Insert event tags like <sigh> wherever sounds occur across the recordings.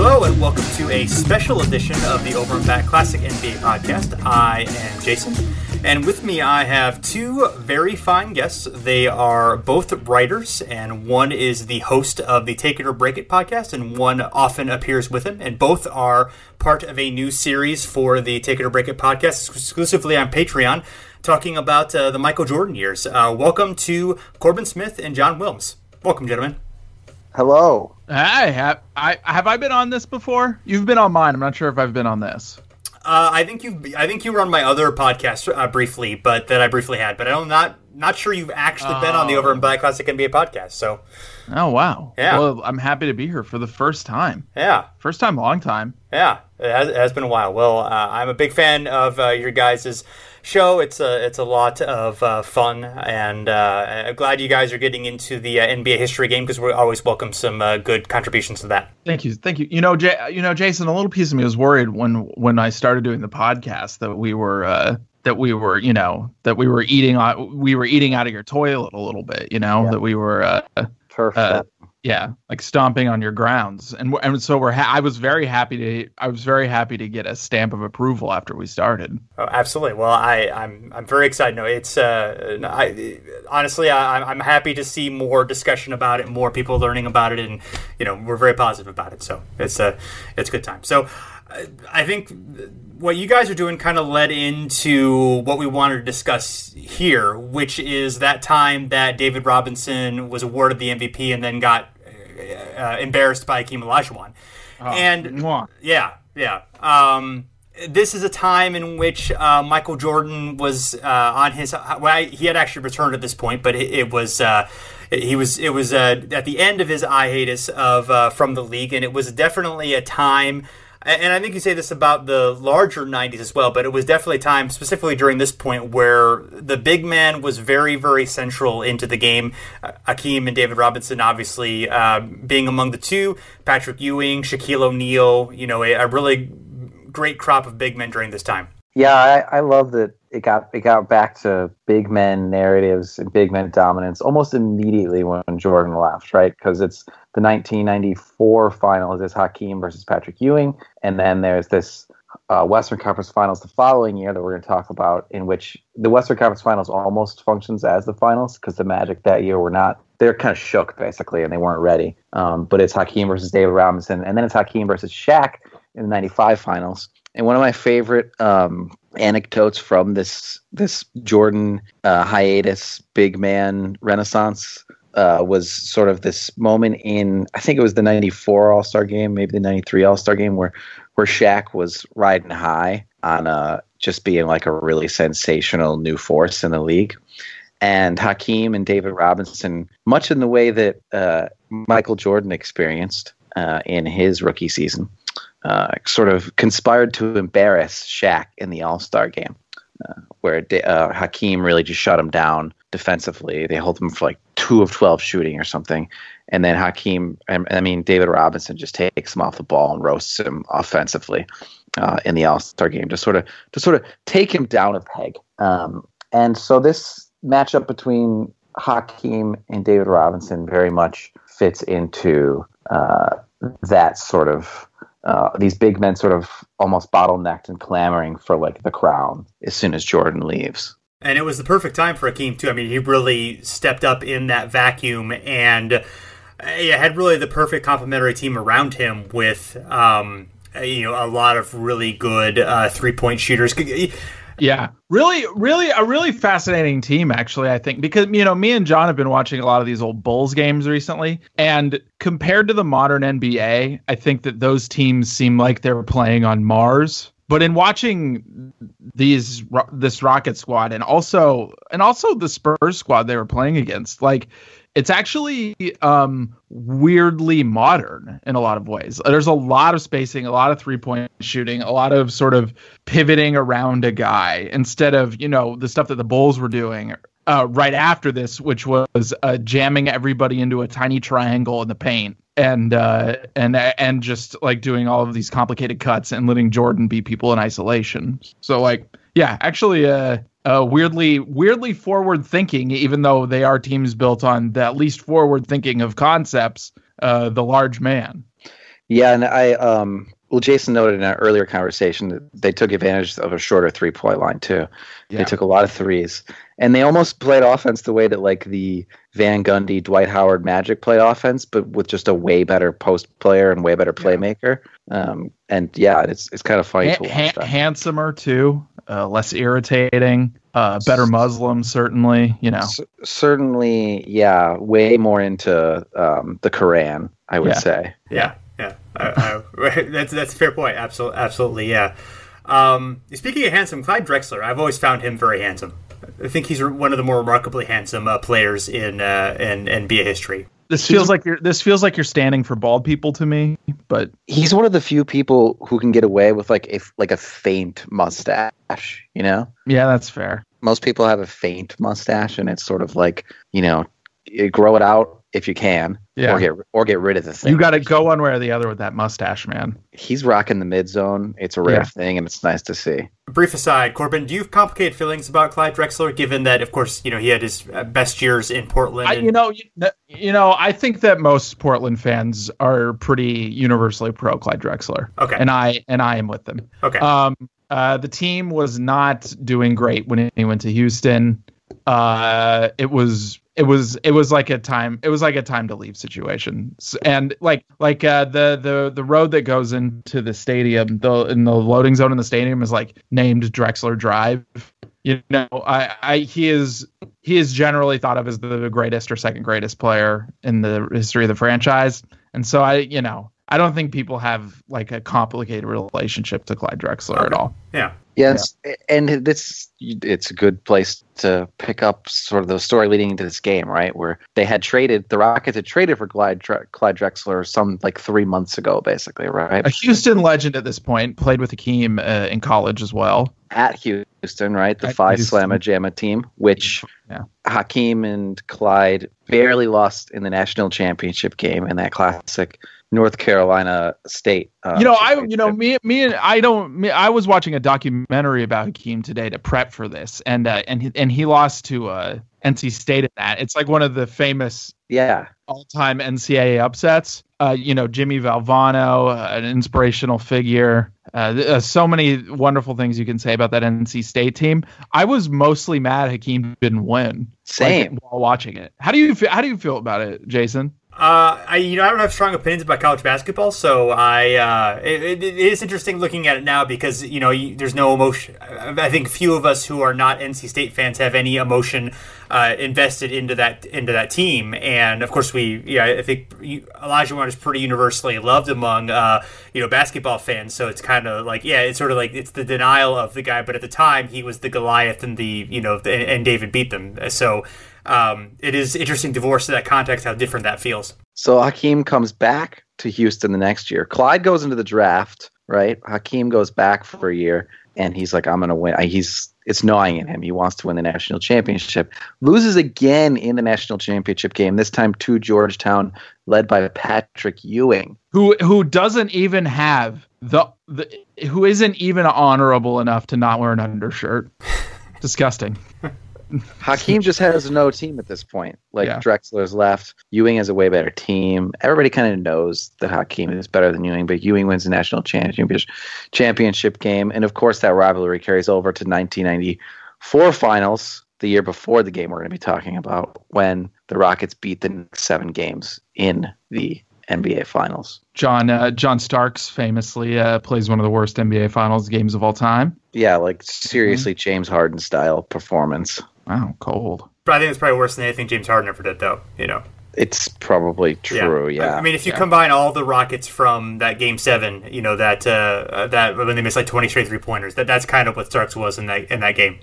Hello and welcome to a special edition of the Over and Back Classic NBA podcast. I am Jason, and with me I have two very fine guests. They are both writers, and one is the host of the Take It or Break It podcast, and one often appears with him. And both are part of a new series for the Take It or Break It podcast, exclusively on Patreon, talking about uh, the Michael Jordan years. Uh, welcome to Corbin Smith and John Wilms. Welcome, gentlemen. Hello. Hey, have I have I been on this before? You've been on mine. I'm not sure if I've been on this. Uh, I think you. I think you were on my other podcast uh, briefly, but that I briefly had. But I'm not not sure you've actually been on the Over and Back Classic NBA podcast. So, Oh wow. Yeah. Well, I'm happy to be here for the first time. yeah, First time, long time. yeah, it has, it has been a while. Well, uh, I'm a big fan of uh, your guys' show. It's a it's a lot of uh, fun, and uh, I'm glad you guys are getting into the uh, NBA history game because we always welcome some uh, good contributions to that. Thank you, thank you. You know, Jay, you know, Jason, a little piece of me was worried when when I started doing the podcast that we were uh, that we were, you know, that we were eating out we were eating out of your toilet a little bit. You know, Yeah. that we were. Uh, Turf. Uh, fit. Yeah, like stomping on your grounds, and and so we're. Ha- I was very happy to. I was very happy to get a stamp of approval after we started. Oh, absolutely. Well, I, I'm I'm very excited. No, it's uh, I honestly I, I'm- happy to see more discussion about it, more people learning about it, and you know we're very positive about it. So it's a it's a good time. So uh, I think what you guys are doing kind of led into what we wanted to discuss here, which is that time that David Robinson was awarded the MVP and then got uh, embarrassed by Akeem Olajuwon. and mwah. yeah, yeah. Um, this is a time in which uh, Michael Jordan was uh, on his. Well, I- he had actually returned at this point, but it, it was. Uh, he was. It was uh, at the end of his hiatus of uh, from the league, and it was definitely a time. And I think you say this about the larger '90s as well, but it was definitely a time, specifically during this point, where the big man was very, very central into the game. Akeem and David Robinson, obviously, uh, being among the two. Patrick Ewing, Shaquille O'Neal, you know, a, a really great crop of big men during this time. Yeah, I, I love that it got it got back to big men narratives and big men dominance almost immediately when Jordan left, right? Because it's the 1994 finals is Hakeem versus Patrick Ewing, and then there's this uh, Western Conference Finals the following year that we're going to talk about, in which the Western Conference Finals almost functions as the finals because the Magic that year were not. They're kind of shook basically, and they weren't ready. Um, but it's Hakeem versus David Robinson, and then it's Hakeem versus Shaq in the '95 finals. And one of my favorite um, anecdotes from this this Jordan uh, hiatus, big man renaissance uh, was sort of this moment in I think it was the '94 All Star game, maybe the '93 All Star game, where where Shaq was riding high on uh, just being like a really sensational new force in the league. And Hakeem and David Robinson, much in the way that uh, Michael Jordan experienced uh, in his rookie season, uh, sort of conspired to embarrass Shaq in the All Star game, uh, where Hakeem really just shut him down defensively. They hold him for like two of 12 shooting or something. And then Hakeem, I mean, David Robinson just takes him off the ball and roasts him offensively uh, in the All Star game to sort of to sort of take him down a peg. Um, and so this matchup between Hakeem and David Robinson very much fits into uh, that sort of uh, these big men sort of almost bottlenecked and clamoring for like the crown as soon as Jordan leaves. And it was the perfect time for Hakeem too. I mean, he really stepped up in that vacuum and uh, had really the perfect complementary team around him with, um, you know, a lot of really good uh, three point shooters. Yeah, really, really, a really fascinating team, actually. I think because you know, me and John have been watching a lot of these old Bulls games recently, and compared to the modern NBA, I think that those teams seem like they're playing on Mars. But in watching these this Rocket squad and also and also the Spurs squad they were playing against, like it's actually um, weirdly modern in a lot of ways. There's a lot of spacing, a lot of three point shooting, a lot of sort of pivoting around a guy instead of, you know, the stuff that the Bulls were doing uh, right after this, which was uh, jamming everybody into a tiny triangle in the paint and uh, and and just like doing all of these complicated cuts and letting Jordan beat people in isolation. So like, yeah, actually, uh, uh, weirdly weirdly forward thinking, even though they are teams built on the at least forward thinking of concepts. Uh, the large man. Yeah, and I um well, Jason noted in our earlier conversation that they took advantage of a shorter three point line too. Yeah. They took a lot of threes, and they almost played offense the way that like the Van Gundy, Dwight Howard Magic play offense, but with just a way better post player and way better playmaker. Um, and yeah, it's it's kind of funny ha- to watch. Ha- handsomer too, uh, less irritating, uh, better Muslim certainly. You know, C- certainly, yeah, way more into um, the Quran, I would yeah. say. Yeah, yeah, uh, <laughs> that's that's a fair point. Absolutely, absolutely, yeah. Um, speaking of handsome, Clyde Drexler, I've always found him very handsome. I think he's one of the more remarkably handsome uh, players in uh, in NBA history. This feels like you're this feels like you're standing for bald people to me, but he's one of the few people who can get away with like a like a faint mustache, you know? Yeah, that's fair. Most people have a faint mustache and it's sort of like, you know, grow it out if you can, yeah. or get or get rid of the thing. You got to go one way or the other with that mustache, man. He's rocking the mid zone. It's a rare yeah. thing, and it's nice to see. Brief aside, Corbin, do you have complicated feelings about Clyde Drexler, given that, of course, you know he had his uh, best years in Portland? And- I, you know, you know, I think that most Portland fans are pretty universally pro Clyde Drexler. Okay, and I and I am with them. Okay. Um, uh, the team was not doing great when he went to Houston. Uh, it was it was it was like a time it was like a time to leave situation. And like like uh, the the the road that goes into the stadium the in the loading zone in the stadium is like named Drexler Drive. You know I I he is he is generally thought of as the greatest or second greatest player in the history of the franchise. And so I you know I don't think people have like a complicated relationship to Clyde Drexler okay. at all. Yeah. Yes, yeah. and this it's a good place to pick up sort of the story leading into this game, right? Where they had traded the Rockets had traded for Clyde, Clyde Drexler some like three months ago, basically, right? A Houston legend at this point, played with Hakeem uh, in college as well. At Houston, right? The Phi Slamma Jamma team, which yeah. Hakeem and Clyde barely lost in the national championship game in that classic North Carolina State. Uh, you know, I you know me me and I don't me, I was watching a documentary about Hakeem today to prep for this, and uh, and he, and he lost to uh, NC State in that. It's like one of the famous yeah all time NCAA upsets. Uh, you know, Jimmy Valvano, uh, an inspirational figure. Uh, uh, so many wonderful things you can say about that NC State team. I was mostly mad Hakeem didn't win. Same like, while watching it. How do you feel, how do you feel about it, Jason? Uh, I you know I don't have strong opinions about college basketball, so I uh, it, it is interesting looking at it now because you know you, there's no emotion. I think few of us who are not NC State fans have any emotion uh, invested into that into that team, and of course we yeah I think Olajuwon is pretty universally loved among uh, you know basketball fans. So it's kind of like yeah, it's sort of like it's the denial of the guy, but at the time he was the Goliath and the you know the, and David beat them. So um, it is interesting divorce to that context how different that feels. So Hakeem comes back to Houston the next year. Clyde goes into the draft, right? Hakeem goes back for a year, and he's like, "I'm going to win." He's it's gnawing at him. He wants to win the national championship. Loses again in the national championship game. This time to Georgetown, led by Patrick Ewing, who who doesn't even have the, the who isn't even honorable enough to not wear an undershirt. <laughs> Disgusting. Hakeem just has no team at this point. Like Yeah. Drexler's left. Ewing has a way better team. Everybody kind of knows that Hakeem is better than Ewing, but Ewing wins the national championship championship game, and of course that rivalry carries over to 1994 finals, the year before the game we're going to be talking about, when the Rockets beat the next seven games in the NBA finals. John uh, John Starks famously uh, plays one of the worst NBA Finals games of all time. Yeah, like seriously, James Harden style performance. Wow, cold. But I think it's probably worse than anything James Harden ever did, though. You know. It's probably true. Yeah. I mean, if you Yeah. combine all the Rockets from that game seven, you know that uh, that when they missed like twenty straight three pointers, that that's kind of what Starks was in that in that game.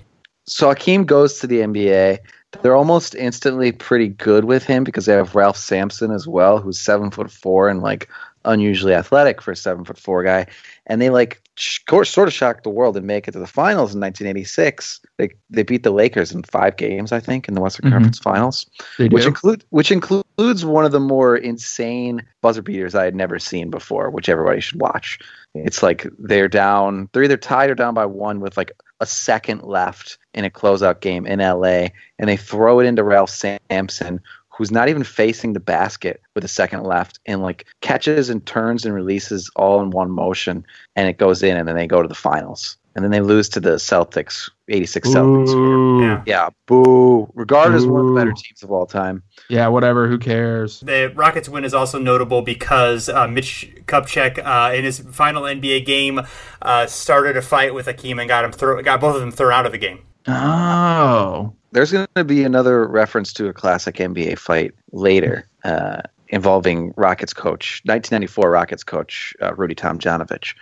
so Hakeem goes to the NBA. They're almost instantly pretty good with him because they have Ralph Sampson as well, who's seven foot four and like unusually athletic for a seven foot four guy. And they like sh- sort of shocked the world and make it to the finals in 1986. They they beat the Lakers in five games, I think, in the Western Mhm. Conference Finals, They which do. include which includes one of the more insane buzzer beaters I had never seen before, which everybody should watch. It's like they're down, they're either tied or down by one with like a second left in a closeout game in LA, and they throw it into Ralph Sampson, who's not even facing the basket with a second left, and like catches and turns and releases all in one motion, and it goes in, and then they go to the finals. And then they lose to the Celtics, 86 Celtics. Yeah. Yeah, boo. Regarded as one of the better teams of all time. Yeah, whatever. Who cares? The Rockets win is also notable because uh, Mitch Kupchak uh, in his final NBA game uh, started a fight with Akeem and got him throw, got both of them thrown out of the game. Oh, There's going to be another reference to a classic NBA fight later uh, involving Rockets coach, 1994 Rockets coach uh, Rudy Tomjanovich.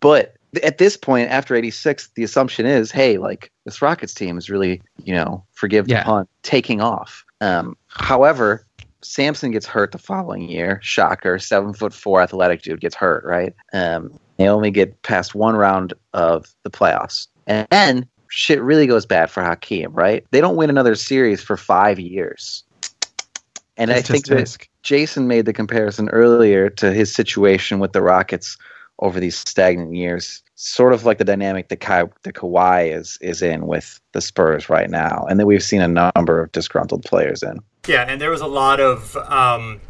But at this point, after 86, the assumption is, hey, like this Rockets team is really, you know, forgive the Yeah. pun, taking off. Um, however, Sampson gets hurt the following year. Shocker, seven foot four athletic dude gets hurt, right? Um, they only get past one round of the playoffs. And then shit really goes bad for Hakeem, right? They don't win another series for five years. And I think tisk, that tisk. Jason made the comparison earlier to his situation with the Rockets over these stagnant years, sort of like the dynamic that, Ka- that Kawhi is is in with the Spurs right now, and that we've seen a number of disgruntled players in. Yeah, and there was a lot of um,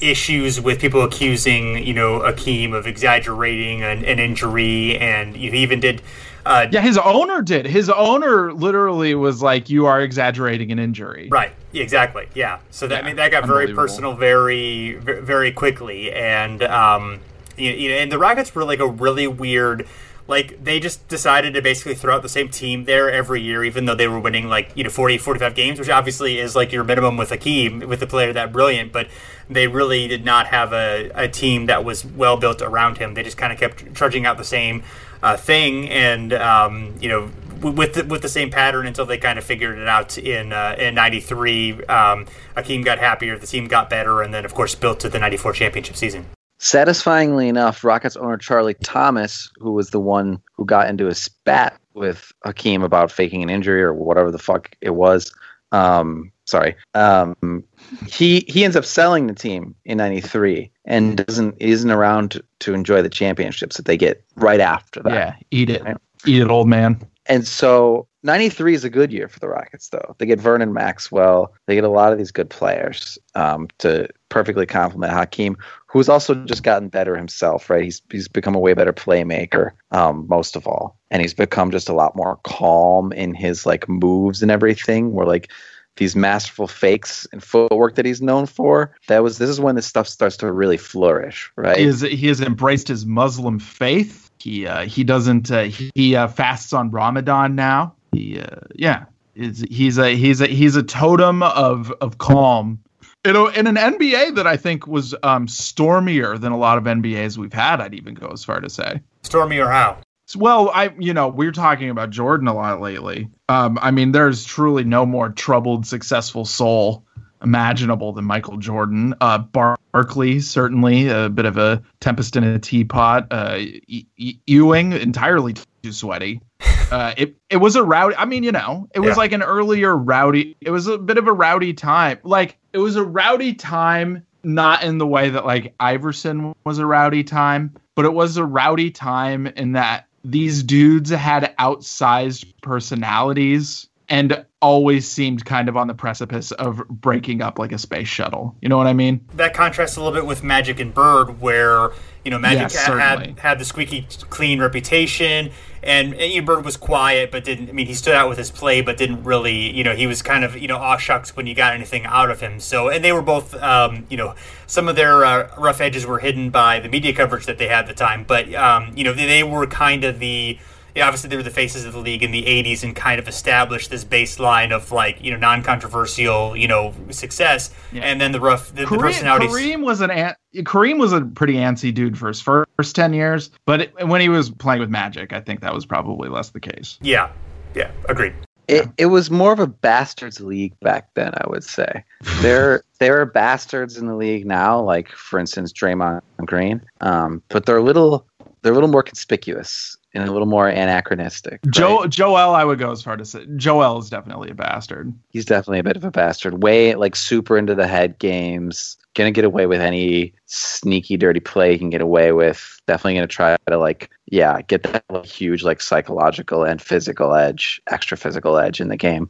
issues with people accusing, you know, Akeem of exaggerating an, an injury, and he even did. Uh, Yeah, his owner did. His owner literally was like, "You are exaggerating an injury." Right. Exactly. Yeah. So that I mean that got very personal very very quickly, and um, you, you know, and the Rockets were like a really weird. Like they just decided to basically throw out the same team there every year, even though they were winning like you know 40, 45 games, which obviously is like your minimum with a Akeem with a player that brilliant. But they really did not have a, a team that was well built around him. They just kind of kept trudging out the same uh, thing, and um, you know with the, with the same pattern until they kind of figured it out in uh, in '93. Um, Akeem got happier, the team got better, and then of course built to the '94 championship season. Satisfyingly enough, Rockets owner Charlie Thomas, who was the one who got into a spat with Hakeem about faking an injury or whatever the fuck it was. Um, sorry. Um, he he ends up selling the team in '93 and doesn't isn't around to, to enjoy the championships that they get right after that. Yeah, eat it, Right. eat it, old man. And so 93 is a good year for the Rockets, though. They get Vernon Maxwell. They get a lot of these good players um, to perfectly complement Hakeem, who's also just gotten better himself, right? He's, he's become a way better playmaker, um, most of all. And he's become just a lot more calm in his like moves and everything, where like these masterful fakes and footwork that he's known for. That was this is when this stuff starts to really flourish, right? He is he has embraced his Muslim faith. He uh, he doesn't uh, he, he uh, fasts on Ramadan now. He uh, yeah, is he's a he's a he's a totem of of calm. You know, in an NBA that I think was um, stormier than a lot of NBAs we've had. I'd even go as far to say. Stormier how? Well, I you know we're talking about Jordan a lot lately. Um, I mean, there's truly no more troubled, successful soul imaginable than Michael Jordan. Uh, Barkley certainly a bit of a tempest in a teapot. Uh, E- E- Ewing entirely too sweaty. <laughs> Uh, it it was a rowdy. I mean, you know, it was Yeah. like an earlier rowdy. It was a bit of a rowdy time. Like it was a rowdy time, not in the way that like Iverson was a rowdy time, but it was a rowdy time in that these dudes had outsized personalities and always seemed kind of on the precipice of breaking up like a space shuttle. You know what I mean? That contrasts a little bit with Magic and Bird, where you know Magic Yes, had, had the squeaky clean reputation, and, and you know, Bird was quiet, but didn't. I mean, he stood out with his play, but didn't really. You know, he was kind of you know aw shucks when you got anything out of him. So, and they were both. Um, you know, some of their uh, rough edges were hidden by the media coverage that they had at the time, but um, you know, they, they were kind of the yeah, obviously they were the faces of the league in the 80s and kind of established this baseline of like you know non-controversial you know success Yeah. and then the rough the, the Kareem, personalities Kareem was an, an Kareem was a pretty antsy dude for his first, first ten years, but it, when he was playing with Magic, I think that was probably less the case. yeah yeah agreed It, it was more of a bastards league back then, I would say. <laughs> There there are bastards in the league now, like for instance Draymond Green, um, but they're a little they're a little more conspicuous and a little more anachronistic. right? Joel, I would go as far to say Joel is definitely a bastard. he's definitely a bit of a bastard. Way like super into the head games. Gonna get away with any sneaky, dirty play he can get away with. Definitely gonna try to like, yeah, get that like, huge like psychological and physical edge, extra physical edge in the game.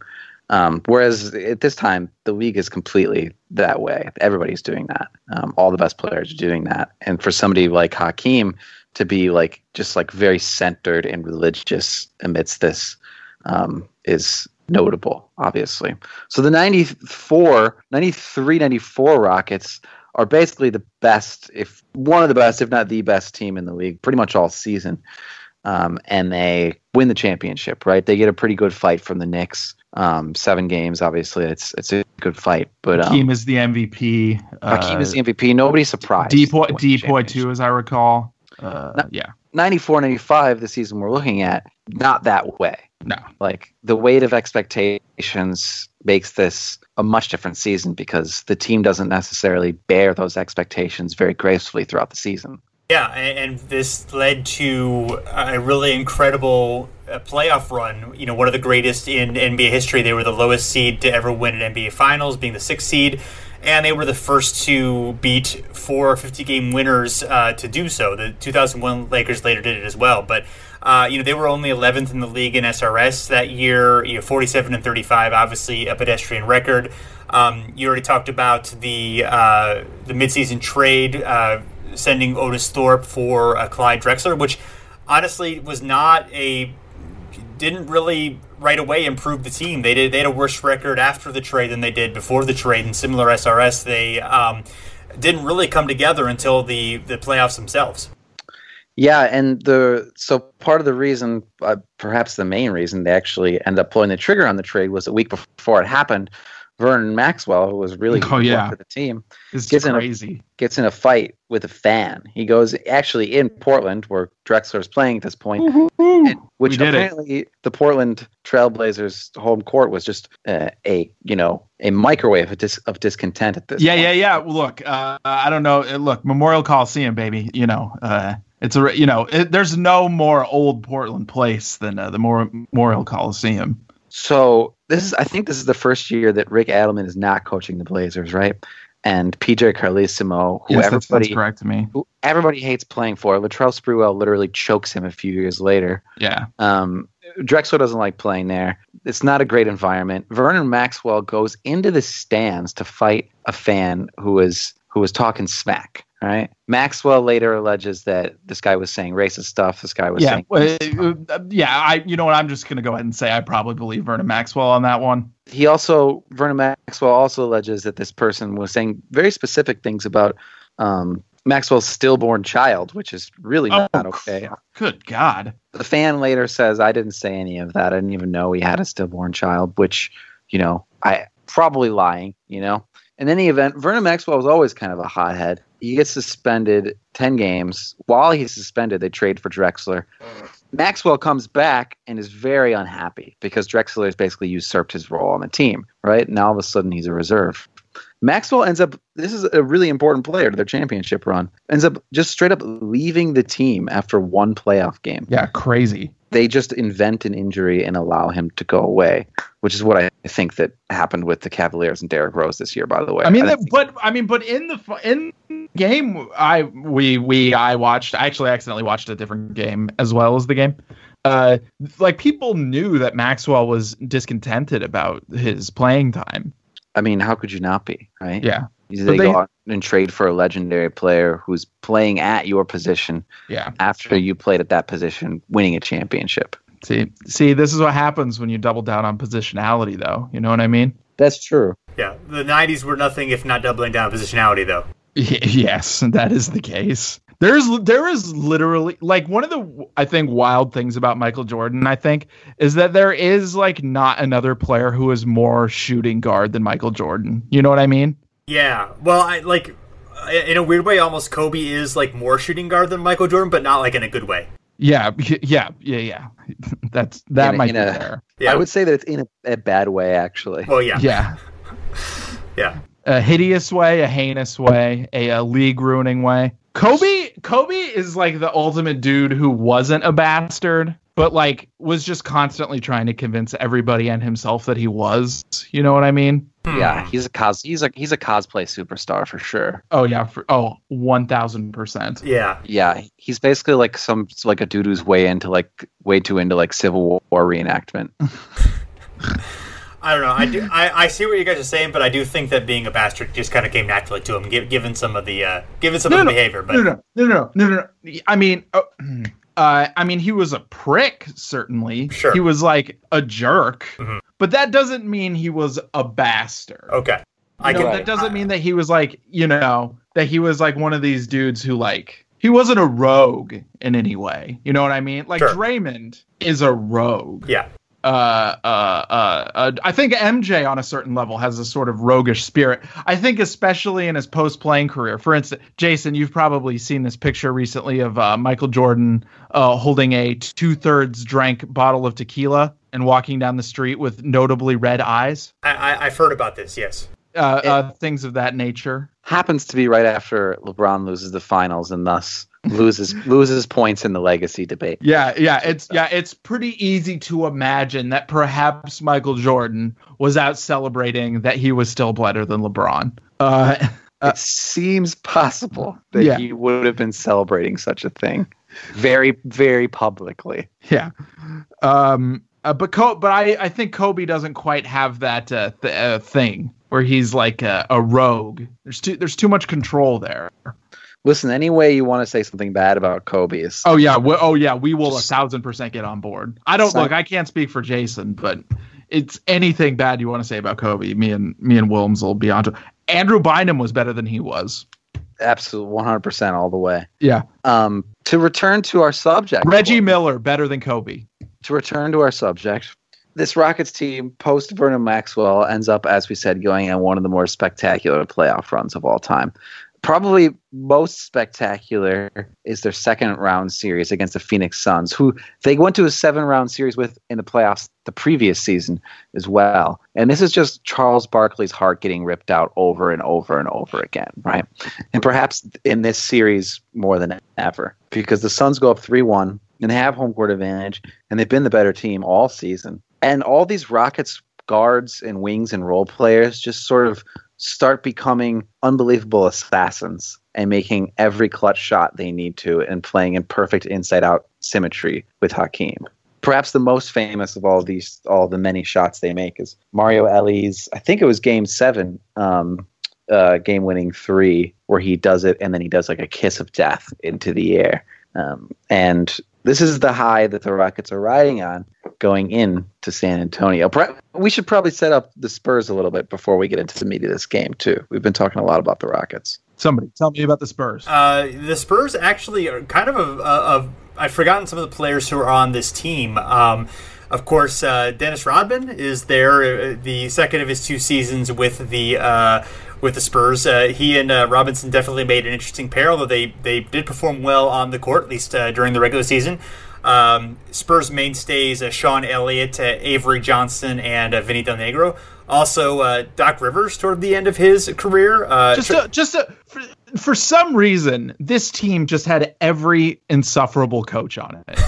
Um, whereas at this time, the league is completely that way. Everybody's doing that. Um, all the best players are doing that. And for somebody like Hakeem to be like just like very centered and religious amidst this um, is notable, obviously. So the 94, 93, 94 Rockets are basically the best, if one of the best, if not the best team in the league, pretty much all season. Um, and they win the championship, right? They get a pretty good fight from the Knicks. Um, seven games, obviously, it's it's a good fight. But um, Hakeem is the MVP. Hakeem is the MVP. Nobody's surprised. Depoy Depoy too, as I recall. Uh, yeah, 94, 95, the season we're looking at, not that way. no, like the weight of expectations makes this a much different season because the team doesn't necessarily bear those expectations very gracefully throughout the season. yeah and, and this led to a really incredible uh, playoff run. You know one of the greatest in nba history. They were the lowest seed to ever win an nba finals being the sixth seed and they were the first to beat four 50 game winners uh, to do so. The 2001 Lakers later did it as well, but uh, you know they were only 11th in the league in SRS that year. You know, 47 and 35, obviously a pedestrian record. Um, you already talked about the uh, the midseason trade, uh, sending Otis Thorpe for uh, Clyde Drexler, which honestly was not a didn't really right away improved the team. They did they had a worse record after the trade than they did before the trade. And similar SRS, they um, didn't really come together until the the playoffs themselves. Yeah, and the so part of the reason, uh, perhaps the main reason, they actually ended up pulling the trigger on the trade was a week before it happened. Vernon Maxwell, who was really <laughs> Oh, good yeah. for the team, it's Gets in a- gets in a fight with a fan. He goes actually in Portland, where Drexler is playing at this point, and- which did it. apparently the Portland Trailblazers' home court was just uh, a you know a microwave of, dis- of discontent at this. yeah, point. yeah, yeah. Look, uh, I don't know. Uh, Look, Memorial Coliseum, baby. You know, uh, it's a you know, it, there's no more old Portland place than uh, the Mor- Memorial Coliseum. So this is I think this is the first year that Rick Adelman is not coaching the Blazers, right? And PJ Carlesimo, who Yes, that's, that's everybody correct to me. who everybody hates playing for, Latrell Sprewell literally chokes him a few years later. Yeah, Um, Drexler doesn't like playing there. It's not a great environment. Vernon Maxwell goes into the stands to fight a fan who was who was talking smack. Right. Maxwell later alleges that this guy was saying racist stuff. This guy was yeah, saying uh, uh, yeah. I, you know what? I'm just gonna go ahead and say I probably believe Vernon Maxwell on that one. he also Vernon Maxwell also alleges that this person was saying very specific things about um, Maxwell's stillborn child, which is really Oh, not okay. Good God. The fan later says, "I didn't say any of that. I didn't even know he had a stillborn child," which you know, I probably lying. You know. In any event, Vernon Maxwell was always kind of a hothead. He gets suspended 10 games. While he's suspended, they trade for Drexler. Maxwell comes back and is very unhappy because Drexler has basically usurped his role on the team, right? Now all of a sudden he's a reserve. Maxwell ends up, this is a really important player to their championship run, ends up just straight up leaving the team after one playoff game. Yeah, crazy. They just invent an injury and allow him to go away, which is what I think that happened with the Cavaliers and Derrick Rose this year, by the way. I mean, I that, but I mean, but in the in game, I we we I watched. I actually accidentally watched a different game as well as the game. uh, like people knew that Maxwell was discontented about his playing time. I mean, how could you not be, right? Yeah. They, they- go out and trade for a legendary player who's playing at your position Yeah. after you played at that position, winning a championship. See, see, this is what happens when you double down on positionality, though. You know what I mean? That's true. Yeah, the '90s were nothing if not doubling down positionality, though. Y- <laughs> yes, that is the case. There's there is literally like one of the I think wild things about Michael Jordan, I think, is that there is like not another player who is more shooting guard than Michael Jordan. You know what I mean? Yeah, well, I like in a weird way, almost Kobe is like more shooting guard than Michael Jordan, but not like in a good way. Yeah, yeah, yeah, yeah. <laughs> That's that In might in be a- there. Yeah. I would say that it's in a, a bad way, actually. Well, yeah, Yeah. <laughs> yeah. A hideous way, a heinous way, a, a league ruining way. Kobe Kobe is like the ultimate dude who wasn't a bastard, but like was just constantly trying to convince everybody and himself that he was. You know what I mean? Hmm. Yeah, he's a cos. He's a he's a cosplay superstar for sure. Oh yeah, for, oh, 1000%. Yeah, Yeah, he's basically like some like a dude who's way into like way too into like Civil War reenactment. <laughs> I don't know. I do. <laughs> I, I see what you guys are saying, but I do think that being a bastard just kind of came naturally to him, given some of the uh, given some No, of the no, behavior. But No, no, no, no, no, no, no. I mean, uh, <clears throat> uh, I mean, he was a prick. Certainly, Sure. He was like a jerk, Mhm. but that doesn't mean he was a bastard. okay, I know, that doesn't mean that he was like, you know, that he was like one of these dudes who like he wasn't a rogue in any way. You know what I mean? Like Sure. Draymond is a rogue. Yeah, Uh, uh, uh, uh, I think MJ on a certain level has a sort of roguish spirit. I think especially in his post-playing career. For instance, Jason, you've probably seen this picture recently of uh, Michael Jordan uh, holding a two-thirds drank bottle of tequila and walking down the street with notably red eyes. I, I, I've heard about this. Yes. Uh, uh, things of that nature. Happens to be right after LeBron loses the finals and thus loses loses points in the legacy debate. Yeah, yeah, it's yeah, it's pretty easy to imagine that perhaps Michael Jordan was out celebrating that he was still better than LeBron. Uh, it seems possible that Yeah. he would have been celebrating such a thing very very publicly. yeah, um, uh, but Co- but I I think Kobe doesn't quite have that uh, th- uh, thing where he's like a, a rogue. There's too there's too much control there. Listen, any way you want to say something bad about Kobe is Oh yeah, we, oh yeah, we will a thousand percent get on board. I don't look. I can't speak for Jason, but it's anything bad you want to say about Kobe. Me and me and Wilms will be on onto. Andrew Bynum was better than he was. Absolutely, 100% all the way. Yeah, Um, to return to our subject, Reggie Miller better than Kobe. to return to our subject, this Rockets team post Vernon Maxwell ends up, as we said, going on one of the more spectacular playoff runs of all time. Probably most spectacular is their second round series against the Phoenix Suns, who they went to a seven round series with in the playoffs the previous season as well. And this is just Charles Barkley's heart getting ripped out over and over and over again, right? And perhaps in this series more than ever, because the Suns go up 3 1 and they have home court advantage, and they've been the better team all season. And all these Rockets guards and wings and role players just sort of start becoming unbelievable assassins and making every clutch shot they need to and playing in perfect inside out symmetry with Hakeem. Perhaps the most famous of all these, all the many shots they make is Mario Elie's. I think it was Game Seven, um, uh, game winning three, where he does it and then he does like a kiss of death into the air. Um, and this is the high that the Rockets are riding on going in to San Antonio. We should probably set up the Spurs a little bit before we get into the meat of this game too. We've been talking a lot about the Rockets. Somebody tell me about the Spurs. Uh, the Spurs actually are kind of a, a, a. I've forgotten some of the players who are on this team. Um, of course, uh, Dennis Rodman is there, uh, the second of his two seasons with the uh, with the Spurs. Uh, he and uh, Robinson definitely made an interesting pair, although they they did perform well on the court, at least uh, during the regular season. Um, Spurs mainstays uh, Sean Elliott, uh, Avery Johnson, and uh, Vinny Del Negro. Also, uh, Doc Rivers toward the end of his career. Uh, just tr- a, just a, for, for some reason, this team just had every insufferable coach on it.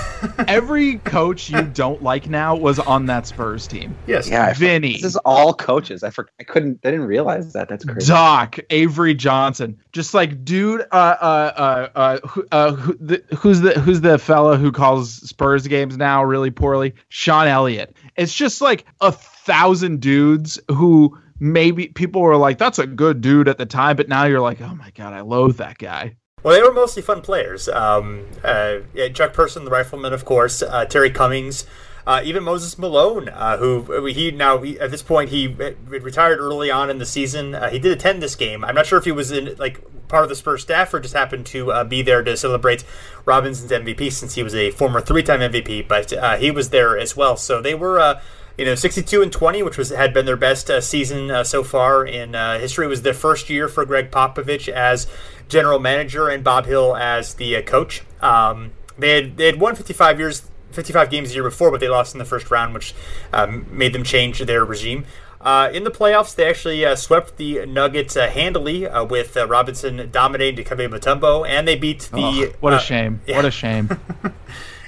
Every coach you don't like now was on that Spurs team. Yes. Yeah, I- Vinny. This is all coaches. I for, I couldn't. I didn't realize that. That's crazy. Doc, Avery Johnson, just like dude. Uh, uh, uh, uh, who, uh who, the, who's the who's the fella who calls Spurs games now really poorly? Sean Elliott. It's just like a thousand dudes who maybe people were like, "That's a good dude" at the time, but now you're like, "Oh my god, I loathe that guy." Well, they were mostly fun players. Um, uh, Chuck Person, the rifleman, of course. Uh, Terry Cummings. Uh, even Moses Malone, uh, who he now he, at this point he retired early on in the season. Uh, he did attend this game. I'm not sure if he was in like part of the Spurs staff or just happened to uh, be there to celebrate Robinson's MVP since he was a former three-time MVP. But uh, he was there as well. So they were uh, you know 62 and 20 which was had been their best uh, season uh, so far in uh, history it was their first year for gregg popovich as general manager and bob hill as the uh, coach um, they had they had won 55 years 55 games a year before but they lost in the first round which um, made them change their regime uh, in the playoffs, they actually uh, swept the Nuggets uh, handily uh, with uh, Robinson dominating Dikembe Mutombo, and they beat the. Oh, what a shame! <laughs> yeah. What a shame! <laughs>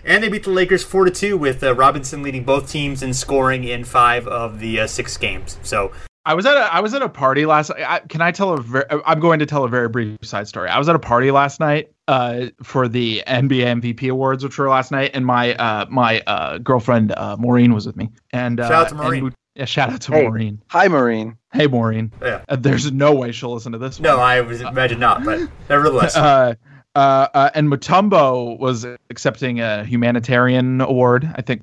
And they beat the Lakers four to two, with uh, Robinson leading both teams in scoring in five of the uh, six games. So I was at a I was at a party last. I, can I tell a? Ver, I'm going to tell a very brief side story. I was at a party last night uh, for the NBA MVP awards, which were last night, and my uh, my uh, girlfriend uh, Maureen was with me. And uh, Shout out to Maureen. we- yeah, shout out to Hey. Maureen. Hi, Maureen. Hey, Maureen. yeah, Uh, there's no way she'll listen to this. no, one. I was imagine not, but <laughs> nevertheless, uh, uh, and Mutombo was accepting a humanitarian award. I think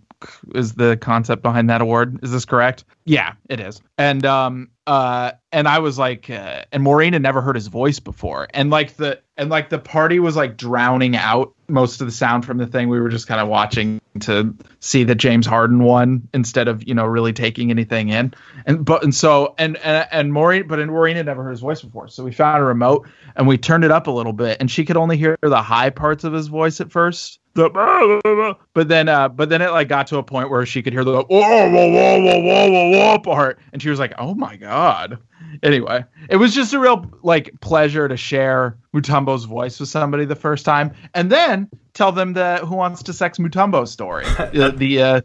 is the concept behind that award. Is this correct? Yeah, it is. And um, uh, and I was like, uh, and Maureen had never heard his voice before, and like the and like the party was like drowning out most of the sound from the thing. We were just kind of watching to see that James Harden won instead of you know really taking anything in. And but and so and and, and Maureen, but and Maureen had never heard his voice before, so we found a remote and we turned it up a little bit, and she could only hear the high parts of his voice at first. The but then uh but then it like got to a point where she could hear the whoa whoa whoa whoa whoa whoa whoa part, and she was like, oh my god. Anyway, it was just a real like pleasure to share Mutombo's voice with somebody the first time, and then tell them the Who Wants to Sex Mutombo story, <laughs> the, the uh,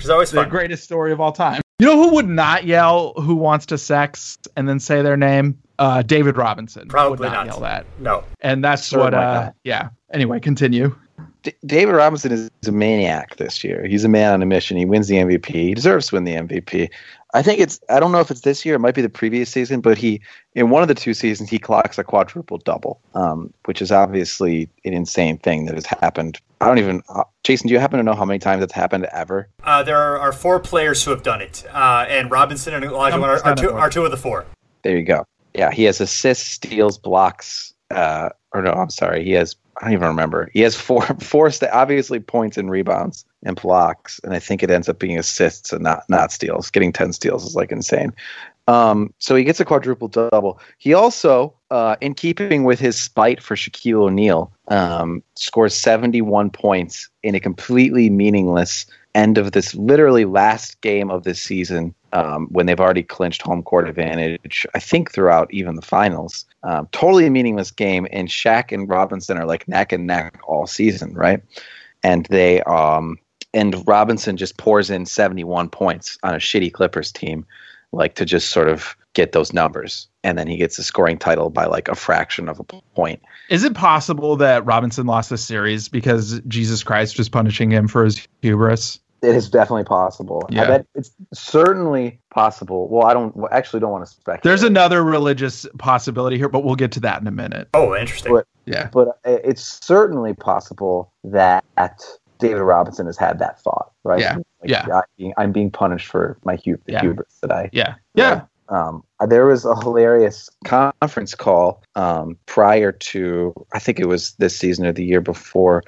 is always the fun. greatest story of all time. You know who would not yell "Who wants to sex" and then say their name? Uh, David Robinson Probably would not, not. yell that, No, and that's Certainly what. Uh, yeah. Anyway, continue. D- David Robinson is a maniac this year. He's a man on a mission. He wins the MVP. He deserves to win the MVP. I think it's. I don't know if it's this year. It might be the previous season, but he in one of the two seasons he clocks a quadruple double, um, which is obviously an insane thing that has happened. I don't even. Uh, Jason, do you happen to know how many times that's happened ever? uh, there are, are four players who have done it, uh, and Robinson and Elijah are, are, two, are two of the four. There you go. Yeah, he has assists, steals, blocks. Uh, or no, I'm sorry. He has. I don't even remember. He has four, <laughs> four. St- obviously, points and rebounds and blocks, and I think it ends up being assists and not not steals. Getting ten steals is like insane. Um, so he gets a quadruple double. He also, uh, in keeping with his spite for Shaquille O'Neal, um, scores 71 points in a completely meaningless end of this literally last game of this season um, when they've already clinched home court advantage, I think throughout even the finals. Um, totally meaningless game, and Shaq and Robinson are like neck and neck all season, right? And they um, and Robinson just pours in 71 points on a shitty Clippers team, like to just sort of get those numbers, and then he gets the scoring title by like a fraction of a point. Is it possible that Robinson lost this series because Jesus Christ was punishing him for his hubris? It is definitely possible. Yeah. I bet it's certainly possible. Well, I don't well, actually don't want to speculate. There's another religious possibility here, but we'll get to that in a minute. Oh, interesting. What- Yeah. but it's certainly possible that David Robinson has had that thought, right? Yeah, Like, yeah. I'm being, I'm being punished for my hu- Yeah. hubris that I. Yeah. Yeah. Um, there was a hilarious conference call um, prior to, I think it was this season or the year before,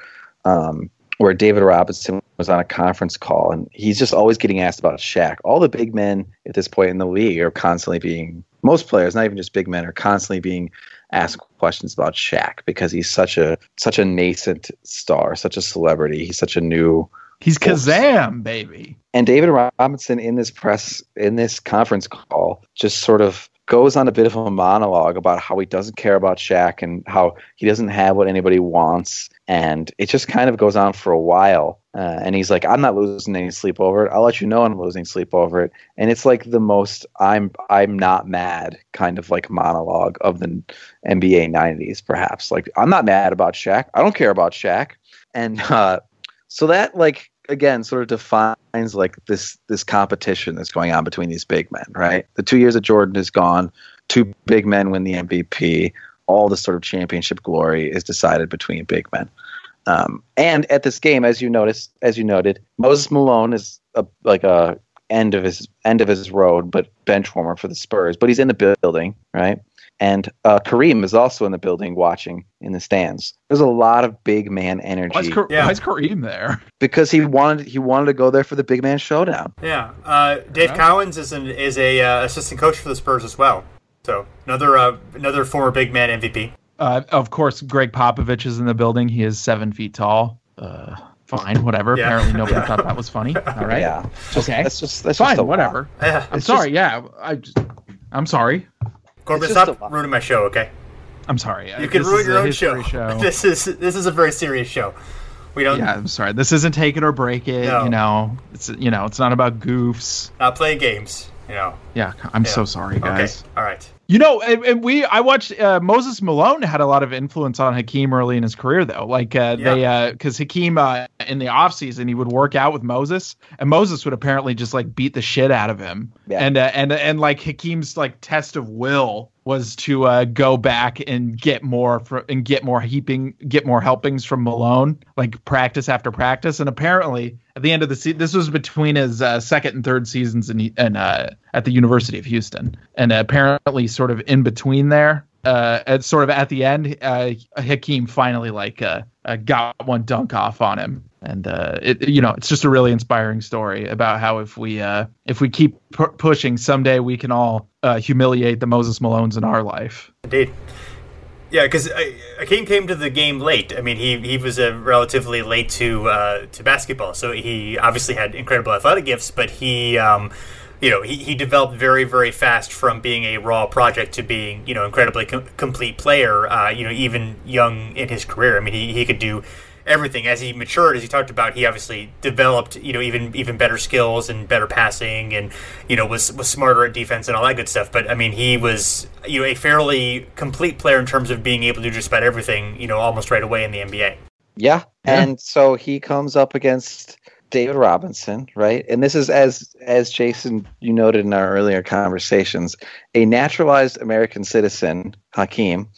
um, where David Robinson was on a conference call, and he's just always getting asked about Shaq. All the big men at this point in the league are constantly being, most players, not even just big men, are constantly being asked questions about Shaq because he's such a such a nascent star, such a celebrity. He's such a new He's. Kazam, baby. and David Robinson in this press in this conference call just sort of goes on a bit of a monologue about how he doesn't care about Shaq and how he doesn't have what anybody wants. And it just kind of goes on for a while. Uh, and he's like, I'm not losing any sleep over it. I'll let you know I'm losing sleep over it. And it's like the most I'm I'm not mad kind of like monologue of the NBA 90s, perhaps. Like I'm not mad about Shaq. I don't care about Shaq. And uh, so that like again sort of defines like this this competition that's going on between these big men, right? The two years that Jordan is gone, two big men win the MVP. All the sort of championship glory is decided between big men. Um, and at this game, as you noticed, as you noted, Moses Malone is a, like a end of his end of his road, but bench warmer for the Spurs. But he's in the building, right? And uh, Kareem is also in the building watching in the stands. There's a lot of big man energy. Why is, Ka- Yeah. why is Kareem there? <laughs> because he wanted he wanted to go there for the big man showdown. Yeah, uh, Dave Yeah. Cowens is an is a uh, assistant coach for the Spurs as well. So another uh, another former big man MVP. Uh, of course, Gregg Popovich is in the building. He is seven feet tall. Uh, fine, whatever. Yeah. Apparently, nobody <laughs> thought that was funny. All right. Yeah, Okay. that's just that's Fine, just a whatever. Yeah. I'm It's sorry. yeah, I. Just, I'm sorry. Corbin, It's stop a ruining my show, okay? I'm sorry. You can This ruin your own show. history <laughs> This is this is a very serious show. We don't Yeah, I'm sorry. This isn't take it or break it. No. You know, it's you know, it's not about goofs. not play games. You know. Yeah, I'm Yeah. so sorry, guys. Okay. All right. You know, and, and we I watched uh, Moses Malone had a lot of influence on Hakeem early in his career though. Like uh, they uh cuz Hakeem uh, in the offseason he would work out with Moses and Moses would apparently just like beat the shit out of him. Yeah. And uh, and and like Hakeem's like test of will was to uh, go back and get more fr- and get more heaping get more helpings from Malone like practice after practice. And apparently at the end of the season this was between his uh, second and third seasons in in uh, at the University of Houston. And apparently sort of in between there uh at sort of at the end uh Hakeem finally like uh got one dunk off on him and uh it you know it's just a really inspiring story about how if we uh if we keep pu- pushing someday we can all uh humiliate the Moses Malones in our life Indeed. Yeah, because Hakeem came to the game late. I mean, he he was uh, relatively late to uh, to basketball, so he obviously had incredible athletic gifts, but he. Um, you know, he, he developed very, very fast from being a raw project to being, you know, incredibly com- complete player, uh, you know, even young in his career. I mean, he, he could do everything as he matured as he talked about he obviously developed you know even even better skills and better passing and you know was was smarter at defense and all that good stuff but i mean he was you know a fairly complete player in terms of being able to do just about everything you know almost right away in the nba Yeah. Yeah. And so he comes up against David Robinson, right? And this is as as Jason you noted in our earlier conversations, a naturalized American citizen, Hakeem,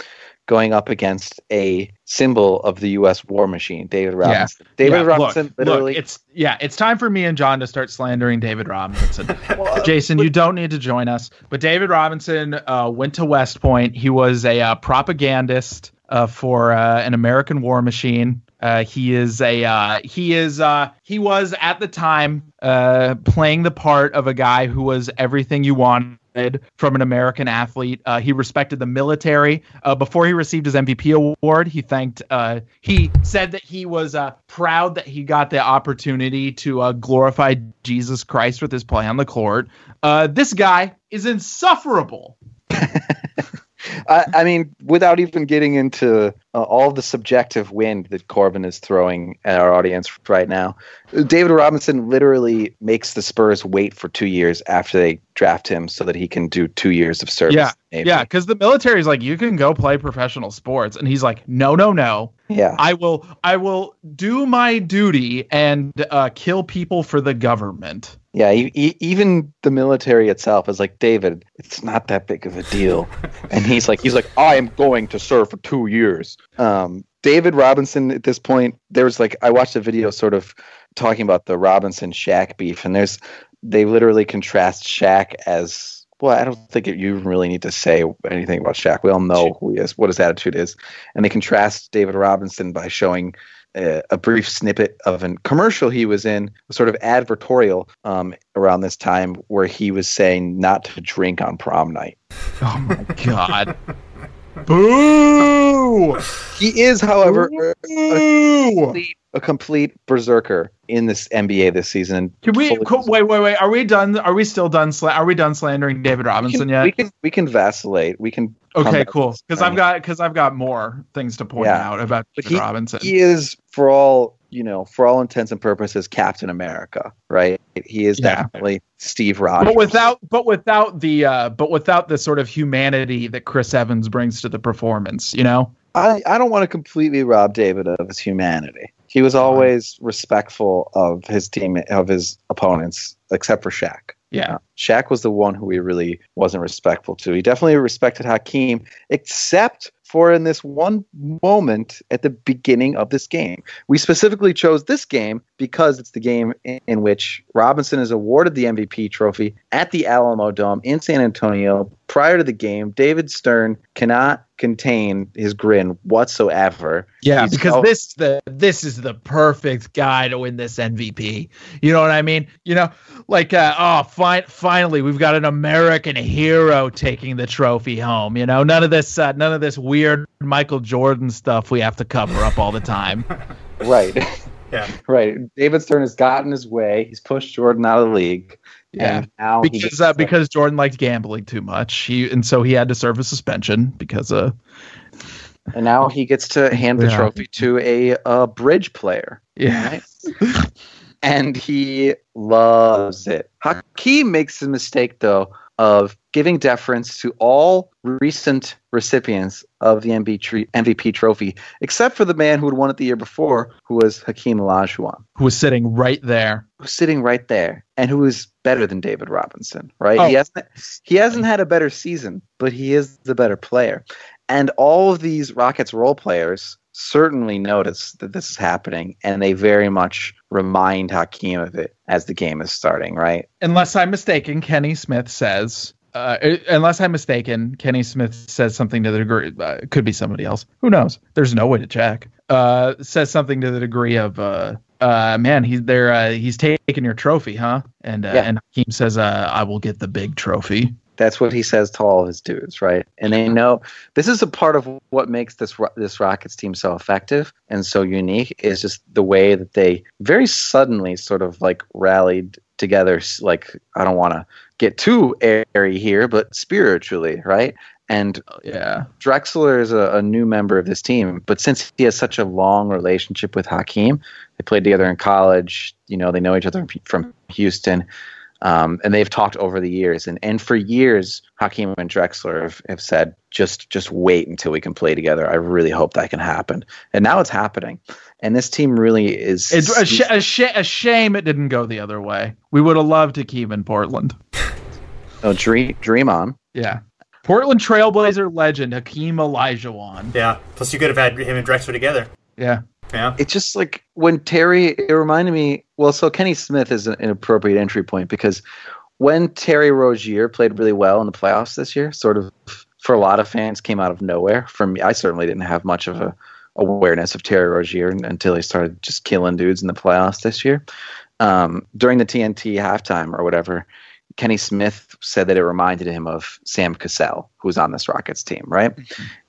going up against a symbol of the US war machine, David Robinson. Yeah. David Yeah, Robinson look, literally look, it's yeah it's time for me and John to start slandering David Robinson <laughs> Well, Jason, you don't need to join us. But David Robinson uh, went to West Point. He was a uh, propagandist uh, for uh, an American war machine. Uh, he is a uh, he is uh, he was at the time uh, playing the part of a guy who was everything you wanted from an American athlete. Uh, he respected the military. Uh, before he received his MVP award, he thanked. Uh, he said that he was uh, proud that he got the opportunity to uh, glorify Jesus Christ with his play on the court. Uh, this guy is insufferable. <laughs> I, I mean, without even getting into uh, all the subjective wind that Corbin is throwing at our audience right now, David Robinson literally makes the Spurs wait for two years after they draft him so that he can do two years of service. Yeah, maybe. Yeah, because the military is like, you can go play professional sports, and he's like, no, no, no. yeah. I will, I will do my duty and uh, kill people for the government. Yeah, even the military itself is like, David, it's not that big of a deal. <laughs> and he's like, he's like, I am going to serve for two years. Um, David Robinson at this point, there's like, I watched a video sort of talking about the Robinson Shaq beef, and there's, they literally contrast Shaq as, well, I don't think it, you really need to say anything about Shaq. We all know who he is, what his attitude is. And they contrast David Robinson by showing uh, a brief snippet of a commercial he was in, sort of advertorial um, around this time, where he was saying not to drink on prom night. Oh my god. <laughs> Boo! He is, however, a, complete, a complete berserker in this NBA this season. Can we co- wait, wait, wait? Are we done? Are we still done? Sla- are we done slandering David we Robinson can, yet? we can we can vacillate. We can. Okay, cool. Because. I've got because I've got more things to point Yeah. out about David Robinson. he is for all you know for all intents and purposes Captain America, right? He is Yeah. definitely Steve Rogers. but without but without the uh but without the sort of humanity that Chris Evans brings to the performance, you know? I, I don't want to completely rob David of his humanity. He was always respectful of his team of his opponents, except for Shaq. Yeah. Uh, Shaq was the one who he really wasn't respectful to. He definitely respected Hakeem, except for in this one moment at the beginning of this game. We specifically chose this game because it's the game in, in which Robinson is awarded the MVP trophy at the Alamodome in San Antonio. Prior to the game, David Stern cannot contain his grin whatsoever. Yeah, He's because so- this the this is the perfect guy to win this MVP. You know what I mean? You know, like uh, oh, fi- finally we've got an American hero taking the trophy home. You know, none of this uh, none of this weird Michael Jordan stuff we have to cover up all the time. <laughs> Right. Yeah. <laughs> right. David Stern has gotten his way. He's pushed Jordan out of the league. Yeah, because uh, because Jordan liked gambling too much. He and so he had to serve a suspension because uh and now he gets to hand the Yeah. trophy to a, uh bridge player. yeah Right? and he loves it. Hakeem makes the mistake though of giving deference to all recent recipients of the MB tre- MVP trophy, except for the man who had won it the year before, who was Hakeem Olajuwon. who was sitting right there. who's sitting right there and who is better than David Robinson, right? Oh. He hasn't he hasn't had a better season, but he is the better player. And all of these Rockets role players certainly notice that this is happening and they very much remind Hakeem of it as the game is starting, right? unless I'm mistaken, Kenny Smith says. Uh, unless I'm mistaken, Kenny Smith says something to the degree. Uh, could be somebody else. Who knows? There's no way to check. Uh, says something to the degree of, uh, man, he's there. Uh, he's taking your trophy, huh? And uh, Yeah. and Hakeem says, uh, I will get the big trophy. That's what he says to all his dudes, right? And they know this is a part of what makes this this Rockets team so effective and so unique is just the way that they very suddenly sort of like rallied together. Like I don't want to get too airy here, but spiritually, right? And Yeah. Drexler is a, a new member of this team, but since he has such a long relationship with Hakeem, they played together in college. You know, they know each other from Houston, um, and they've talked over the years. And and for years, Hakeem and Drexler have, have said, just just wait until we can play together. I really hope that can happen. And now it's happening. And this team really is. It's a, sh- a, sh- a shame it didn't go the other way. We would have loved Hakeem in Portland. oh, dream dream on. Yeah. Portland Trailblazer legend Hakeem Olajuwon. Yeah. Plus, you could have had him and Drexler together. Yeah. Yeah. it's just like when Terry, it reminded me, well, so Kenny Smith is an, an appropriate entry point because when Terry Rozier played really well in the playoffs this year, sort of for a lot of fans came out of nowhere. For me, I certainly didn't have much of a awareness of Terry Rozier until he started just killing dudes in the playoffs this year. Um, during the TNT halftime or whatever, Kenny Smith said that it reminded him of Sam Cassell, who's on this Rockets team, right?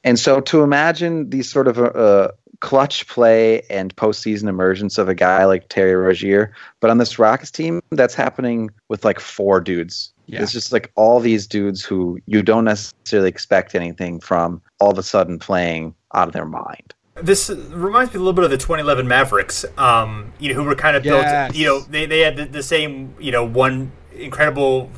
And so to imagine these sort of uh, clutch play and postseason emergence of a guy like Terry Rozier, but on this Rockets team, that's happening with like four dudes. Yeah. It's just like all these dudes who you don't necessarily expect anything from, all of a sudden playing out of their mind. This reminds me a little bit of the 2011 Mavericks, um, you know, who were kind of Yes. built. You know, they, they had the, the same, you know, one incredible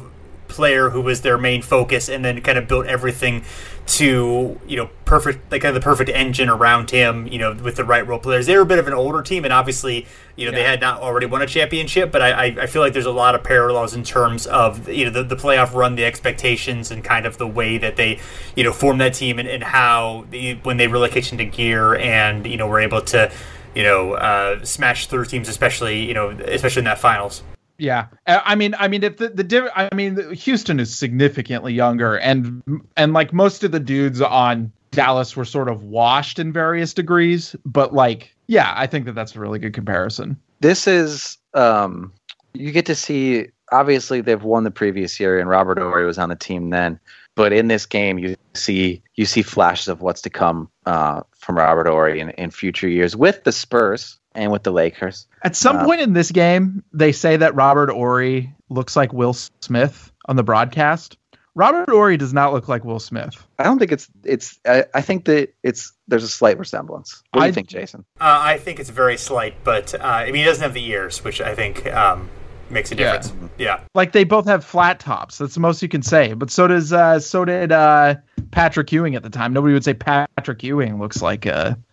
player who was their main focus, and then kind of built everything to, you know, perfect, like kind of the perfect engine around him. You know, with the right role players. They were a bit of an older team, and obviously, you know, they had not already won a championship. But I, I, I feel like there's a lot of parallels in terms of you know the, the playoff run, the expectations, and kind of the way that they, you know, formed that team, and, and how they, when they really kicked into gear, and you know, were able to, you know, uh, smash through teams, especially you know, especially in that finals. Yeah, I mean, I mean, if the the I mean, Houston is significantly younger, and and like most of the dudes on Dallas were sort of washed in various degrees, but like, yeah, I think that that's a really good comparison. this is um you get to see obviously they've won the previous year and Robert Horry was on the team then but in this game you see you see flashes of what's to come uh, from Robert Horry in, in future years with the Spurs and with the Lakers. At some Uh, point in this game, they say that Robert Horry looks like Will Smith on the broadcast. Robert Horry does not look like Will Smith. I don't think it's it's. I, I think that it's there's a slight resemblance. What do you I- think, Jason? Uh, I think it's very slight, but uh, I mean, he doesn't have the ears, which I think um, makes a difference. Yeah. Like they both have flat tops. That's the most you can say. But so does uh so did uh Patrick Ewing at the time. Nobody would say Patrick Ewing looks like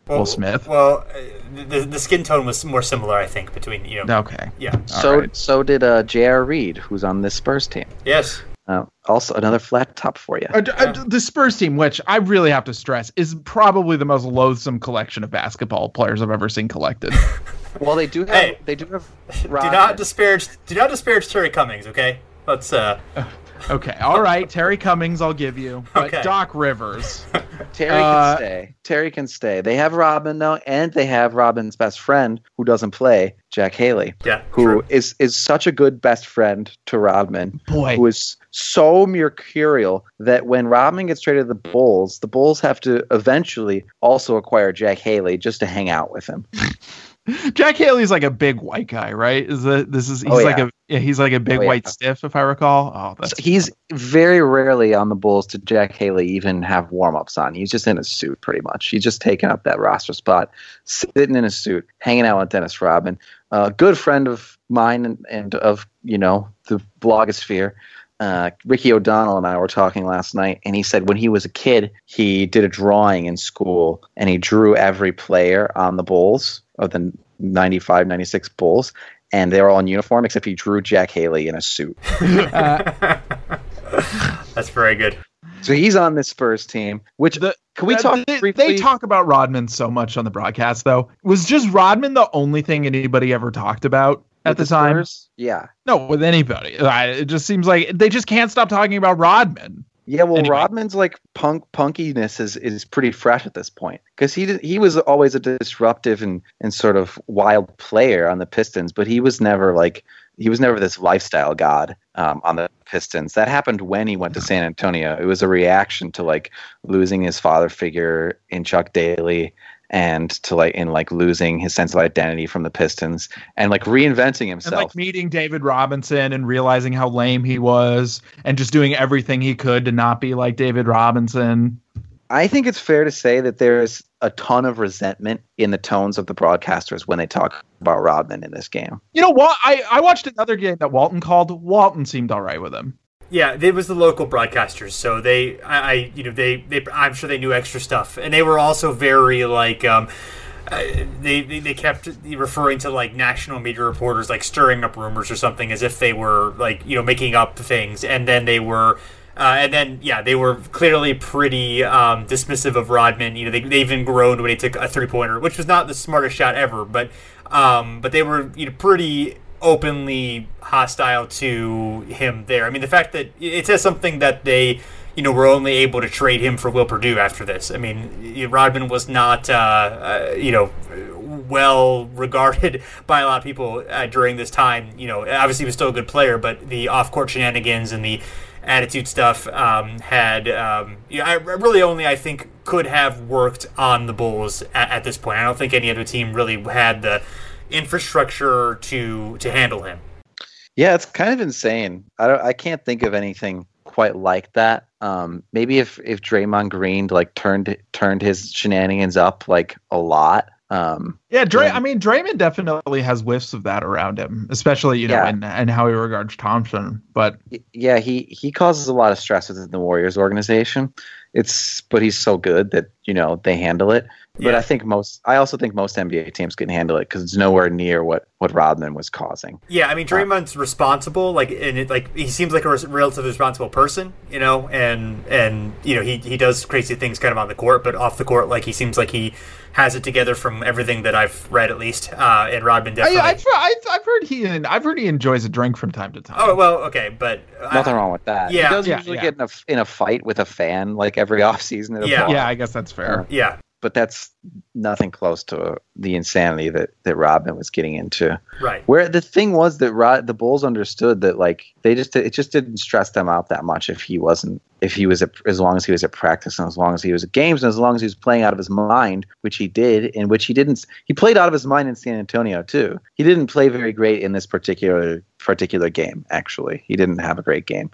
uh Well, Will Smith. Well, uh, the, the skin tone was more similar, I think, between you know. Okay. Yeah. so right. so did uh, J.R. Reid, who's on this Spurs team. Yes. Uh, also, another flat top for you. Uh, uh, the Spurs team, which I really have to stress, is probably the most loathsome collection of basketball players I've ever seen collected. <laughs> Well, they do have Hey. they do have. <laughs> Do not disparage. Do not disparage Terry Cummings. Okay. Let's. uh <laughs> okay, all right, Terry Cummings, I'll give you, but Okay. Doc Rivers. <laughs> Terry Uh, can stay. Terry can stay. They have Robin though, and they have Robin's best friend who doesn't play, Jack Haley, Yeah. who true. is is such a good best friend to Rodman. Boy, who is so mercurial that when Rodman gets traded to the Bulls, the Bulls have to eventually also acquire Jack Haley just to hang out with him. <laughs> Jack Haley's like a big white guy, right? Is the this is he's Oh, like a yeah, he's like a big Oh, yeah. white stiff, if I recall. Oh, that's So he's very rarely on the Bulls to Jack Haley even have warm ups on. He's just in a suit pretty much. He's just taking up that roster spot, sitting in a suit, hanging out with Dennis Rodman, a good friend of mine and, and of you know the blogosphere. Uh, Ricky O'Donnell and I were talking last night, and he said when he was a kid, he did a drawing in school and he drew every player on the Bulls of the 95 96 Bulls, and they were all in uniform except he drew Jack Haley in a suit. uh, <laughs> <laughs> That's very good. So he's on this Spurs team. Which The- can we Uh, talk They, briefly? they talk about Rodman so much on the broadcast, though. Was just Rodman the only thing anybody ever talked about at with the, time? Yeah, No, with anybody. I- It just seems like they just can't stop talking about Rodman. Yeah. Well, Anyway. Rodman's like punk punkiness is is pretty fresh at this point because he did, he was always a disruptive and and sort of wild player on the Pistons, but he was never like he was never this lifestyle god um, on the Pistons. That happened when he went to San Antonio. It was a reaction to like losing his father figure in Chuck Daly and to like in like losing his sense of identity from the Pistons and like reinventing And himself. like meeting David Robinson and realizing how lame he was and just doing everything he could to not be like David Robinson. I think it's fair to say that there's a ton of resentment in the tones of the broadcasters when they talk about Rodman in this game. You know what? I, I watched another game that Walton called. Walton seemed all right with him. Yeah, it was the local broadcasters, so they, I, I you know, they, they, I'm sure they knew extra stuff, and they were also very like, um, uh, they, they, kept referring to like national media reporters like stirring up rumors or something as if they were like you know making up things, and then they were. Uh, and then, yeah, they were clearly pretty um, dismissive of Rodman. You know, they, they even groaned when he took a three pointer, which was not the smartest shot ever. But, um, but they were you know pretty openly hostile to him there. I mean, the fact that it says something that they, you know, were only able to trade him for Will Perdue after this. I mean, Rodman was not, uh, uh, you know, well regarded <laughs> by a lot of people uh, during this time. You know, obviously he was still a good player, but the off-court shenanigans and the attitude stuff um, had, um, you know, I really only I think could have worked on the Bulls at, at this point. I don't think any other team really had the infrastructure to to handle him. Yeah, it's kind of insane. I don't I can't think of anything quite like that. Um, maybe if if Draymond Green like turned turned his shenanigans up like a lot. Um, Yeah, Dray. Yeah. I mean, Draymond definitely has whiffs of that around him, especially you know, Yeah. and and how he regards Thompson. But yeah, he he causes a lot of stress within the Warriors organization. It's but he's so good that you know they handle it. But Yeah. I think most I also think most NBA teams can handle it because it's nowhere near what what Rodman was causing. Yeah, I mean Draymond's responsible, like and it, like he seems like a res- relatively responsible person, you know, and and you know he he does crazy things kind of on the court, but off the court, like he seems like he has it together from everything that I've read at least. Uh, and Rodman I, definitely. I've, I've, I've heard he I've heard he enjoys a drink from time to time. oh well, okay, but uh, Nothing wrong with that. yeah. he does Yeah, usually yeah. get in a in a fight with a fan like every <laughs> offseason. At a Yeah. bar. yeah, I guess that's fair. Yeah, but that's nothing close to the insanity that that Rodman was getting into. right. Where the thing was that Rod, the Bulls understood that like they just it just didn't stress them out that much if he wasn't if he was at, as long as he was at practice and as long as he was at games and as long as he was playing out of his mind, which he did, in which he didn't. He played out of his mind in San Antonio too. He didn't play very great in this particular particular game. Actually, he didn't have a great game.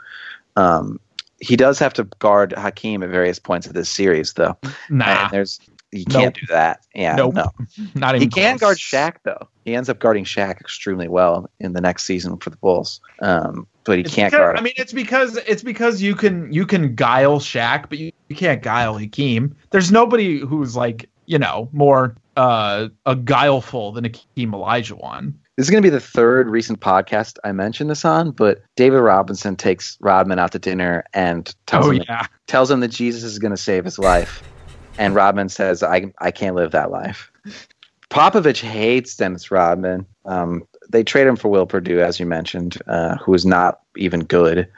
Um, he does have to guard Hakeem at various points of this series, though. Nah, And there's you can't Nope. do that. Yeah, Nope. no. <laughs> not even. He can guard close. Shaq though. He ends up guarding Shaq extremely well in the next season for the Bulls. Um, but he It's can't because- guard. I mean, it's because it's because you can you can guile Shaq, but you, you can't guile Hakeem. There's nobody who's like you know more uh a guileful than Hakeem Olajuwon. This is going to be the third recent podcast I mentioned this on, but David Robinson takes Rodman out to dinner and tells, Oh him, yeah, tells him that Jesus is going to save his life. And Rodman says, I, I can't live that life. Popovich hates Dennis Rodman. Um, they trade him for Will Perdue, as you mentioned, uh, who is not even good.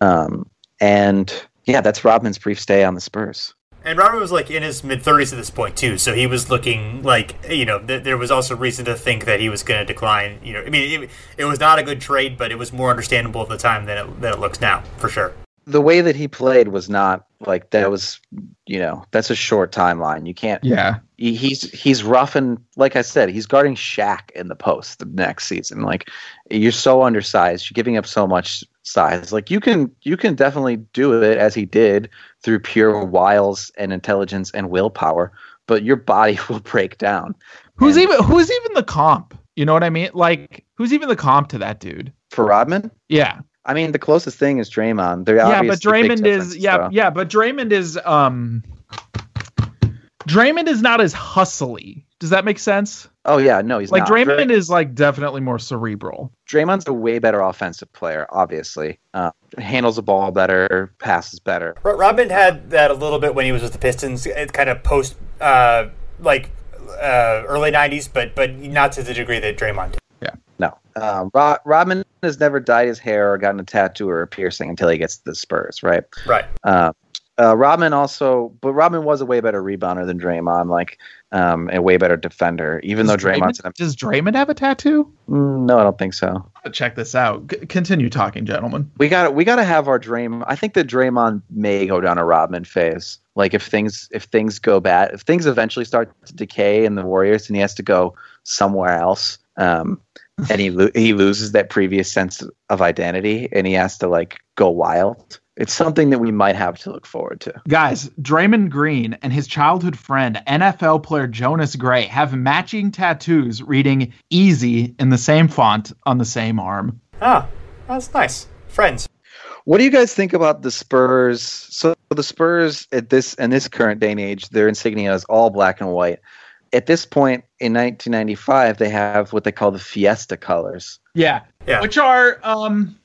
Um, and yeah, that's Rodman's brief stay on the Spurs. And Rodman was like in his mid 30s at this point too, so he was looking like you know th- there was also reason to think that he was going to decline. You know, I mean, it, it was not a good trade, but it was more understandable at the time than it, than it looks now, for sure. The way that he played was not like that was, you know, that's a short timeline. You can't yeah. he- he's he's rough and like I said, he's guarding Shaq in the post the next season. Like you're so undersized, you're giving up so much size. Like you can you can definitely do it as he did through pure wiles and intelligence and willpower, but your body <laughs> will break down. Who's And even who's even the comp? You know what I mean? Like who's even the comp to that dude? for Rodman? Yeah, I mean, the closest thing is Draymond. They're yeah, but Draymond is yeah though. yeah, but Draymond is um Draymond is not as hustly. Does that make sense? Oh yeah, no, he's like not. Draymond is like definitely more cerebral. Draymond's a way better offensive player. Obviously, uh, handles the ball better, passes better. Ro- Rodman had that a little bit when he was with the Pistons, it kind of post uh, like uh, early 90s, but but not to the degree that Draymond did. Um, Rod- Rodman has never dyed his hair or gotten a tattoo or a piercing until he gets to the Spurs, right? Right. Uh, uh, Rodman also, but Rodman was a way better rebounder than Draymond, like um, a way better defender. Even though Does Draymond's, Draymond, does Draymond have a tattoo? Mm, no, I don't think so. Check this out. C- continue talking, gentlemen. We got we got to have our Draymond. I think that Draymond may go down a Rodman phase. Like if things if things go bad, if things eventually start to decay in the Warriors, and he has to go somewhere else, um, and he lo- he loses that previous sense of identity, and he has to like go wild. It's something that we might have to look forward to. Guys, Draymond Green and his childhood friend, NFL player Jonas Gray, have matching tattoos reading easy in the same font on the same arm. Ah, that's nice. Friends. What do you guys think about the Spurs? So the Spurs at this in this current day and age, their insignia is all black and white. At this point in 1995, they have what they call the Fiesta colors. Yeah. Yeah. Which are um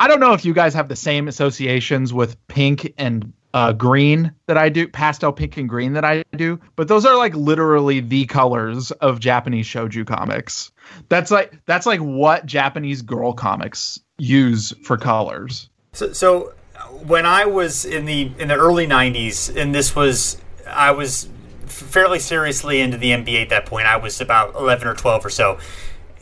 I don't know if you guys have the same associations with pink and uh, green that I do, pastel pink and green that I do, but those are like literally the colors of Japanese shojo comics. That's like that's like what Japanese girl comics use for colors. So, so when I was in the in the early '90s, and this was I was fairly seriously into the NBA at that point. I was about 11 or 12 or so.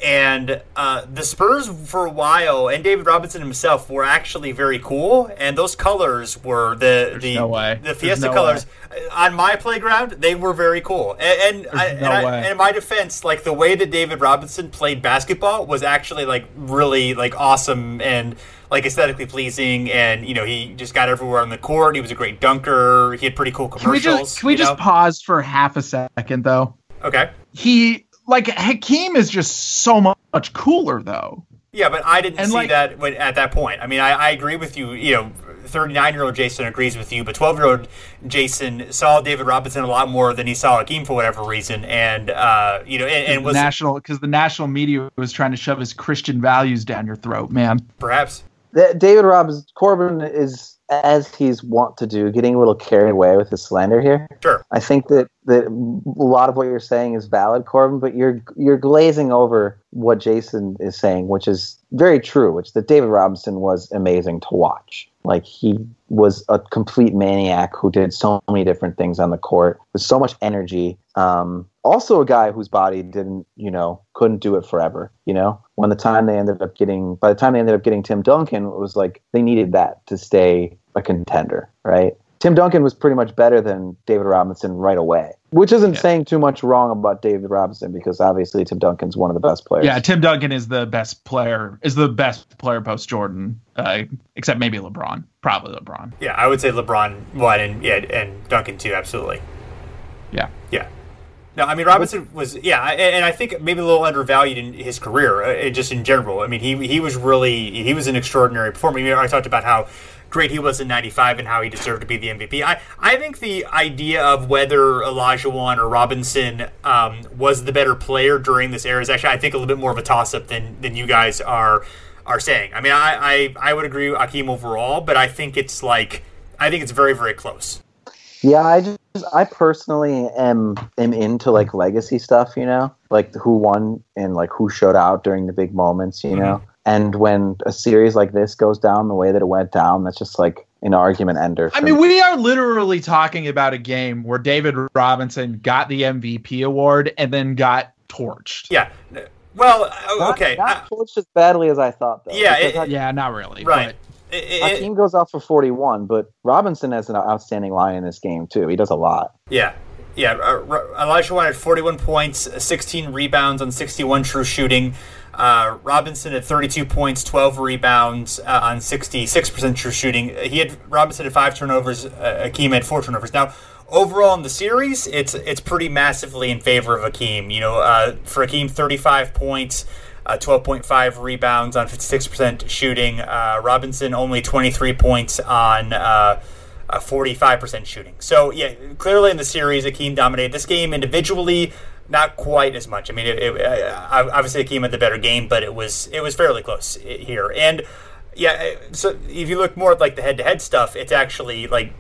And uh, the Spurs, for a while, and David Robinson himself were actually very cool. And those colors were the the no way. the Fiesta no colors on my playground. They were very cool. And and, I, and, I- and in my defense, like the way that David Robinson played basketball was actually like really like awesome and like aesthetically pleasing. And you know, he just got everywhere on the court. He was a great dunker. He had pretty cool Can we commercials. just can we just pause for half a second though? okay? He like Hakeem is just so much cooler though. Yeah, but I didn't And, see like- that when, at that point. I mean, I, I agree with you. You know, 39 year old Jason agrees with you, but 12 year old Jason saw David Robinson a lot more than he saw Hakeem for whatever reason, and uh, you know, and, and was national because the national media was trying to shove his Christian values down your throat, man. perhaps That David Robinson Corbin is as he's wont to do, getting a little carried away with his slander here. sure. I think that, that a lot of what you're saying is valid, Corbin, but you're you're glazing over what Jason is saying, which is very true. Which that David Robinson was amazing to watch. Like he was a complete maniac who did so many different things on the court with so much energy. Um, also, a guy whose body didn't, you know, couldn't do it forever. You know, when the time they ended up getting, by the time they ended up getting Tim Duncan, it was like they needed that to stay a contender, right? Tim Duncan was pretty much better than David Robinson right away, which isn't yeah. saying too much wrong about David Robinson because obviously Tim Duncan's one of the best players. Yeah, Tim Duncan is the best player, is the best player post Jordan, uh, except maybe LeBron, probably LeBron. Yeah, I would say LeBron, one, and yeah, and Duncan too, absolutely. Yeah, yeah. No, I mean Robinson was yeah, and I think maybe a little undervalued in his career, uh, just in general. I mean, he he was really he was an extraordinary performer. I, mean, I talked about how great he was in 95 and how he deserved to be the MVP. I, I think the idea of whether Olajuwon or Robinson um, was the better player during this era is actually, I think, a little bit more of a toss up than, than you guys are are saying. I mean, I, I, I would agree with Hakeem overall, but I think it's like, I think it's very, very close. Yeah, I just I personally am am into like legacy stuff, you know, like who won and like who showed out during the big moments, you mm-hmm. know. And when a series like this goes down the way that it went down, that's just like an argument ender. I mean, me. we are literally talking about a game where David Robinson got the MVP award and then got torched. Yeah. Well, uh, okay. Not, not uh, torched as badly as I thought, though. Yeah, it, yeah, not really. Right. But team goes off for 41, but Robinson has an outstanding line in this game too. He does a lot. Yeah, yeah. Uh, Elijah Olajuwon had 41 points, 16 rebounds on 61 true shooting. Uh, Robinson had 32 points, 12 rebounds uh, on 66% true shooting. He had Robinson had five turnovers. Uh, Hakeem had four turnovers. Now, overall in the series, it's it's pretty massively in favor of Hakeem. You know, uh, for Hakeem, 35 points. Uh, 12.5 rebounds on 56% shooting. Uh, Robinson only 23 points on uh, 45% shooting. So, yeah, clearly in the series, Hakeem dominated this game individually not quite as much. I mean, it, it, uh, obviously Hakeem had the better game, but it was it was fairly close here. And yeah, uh, so if you look more at like the head-to-head stuff, it's actually like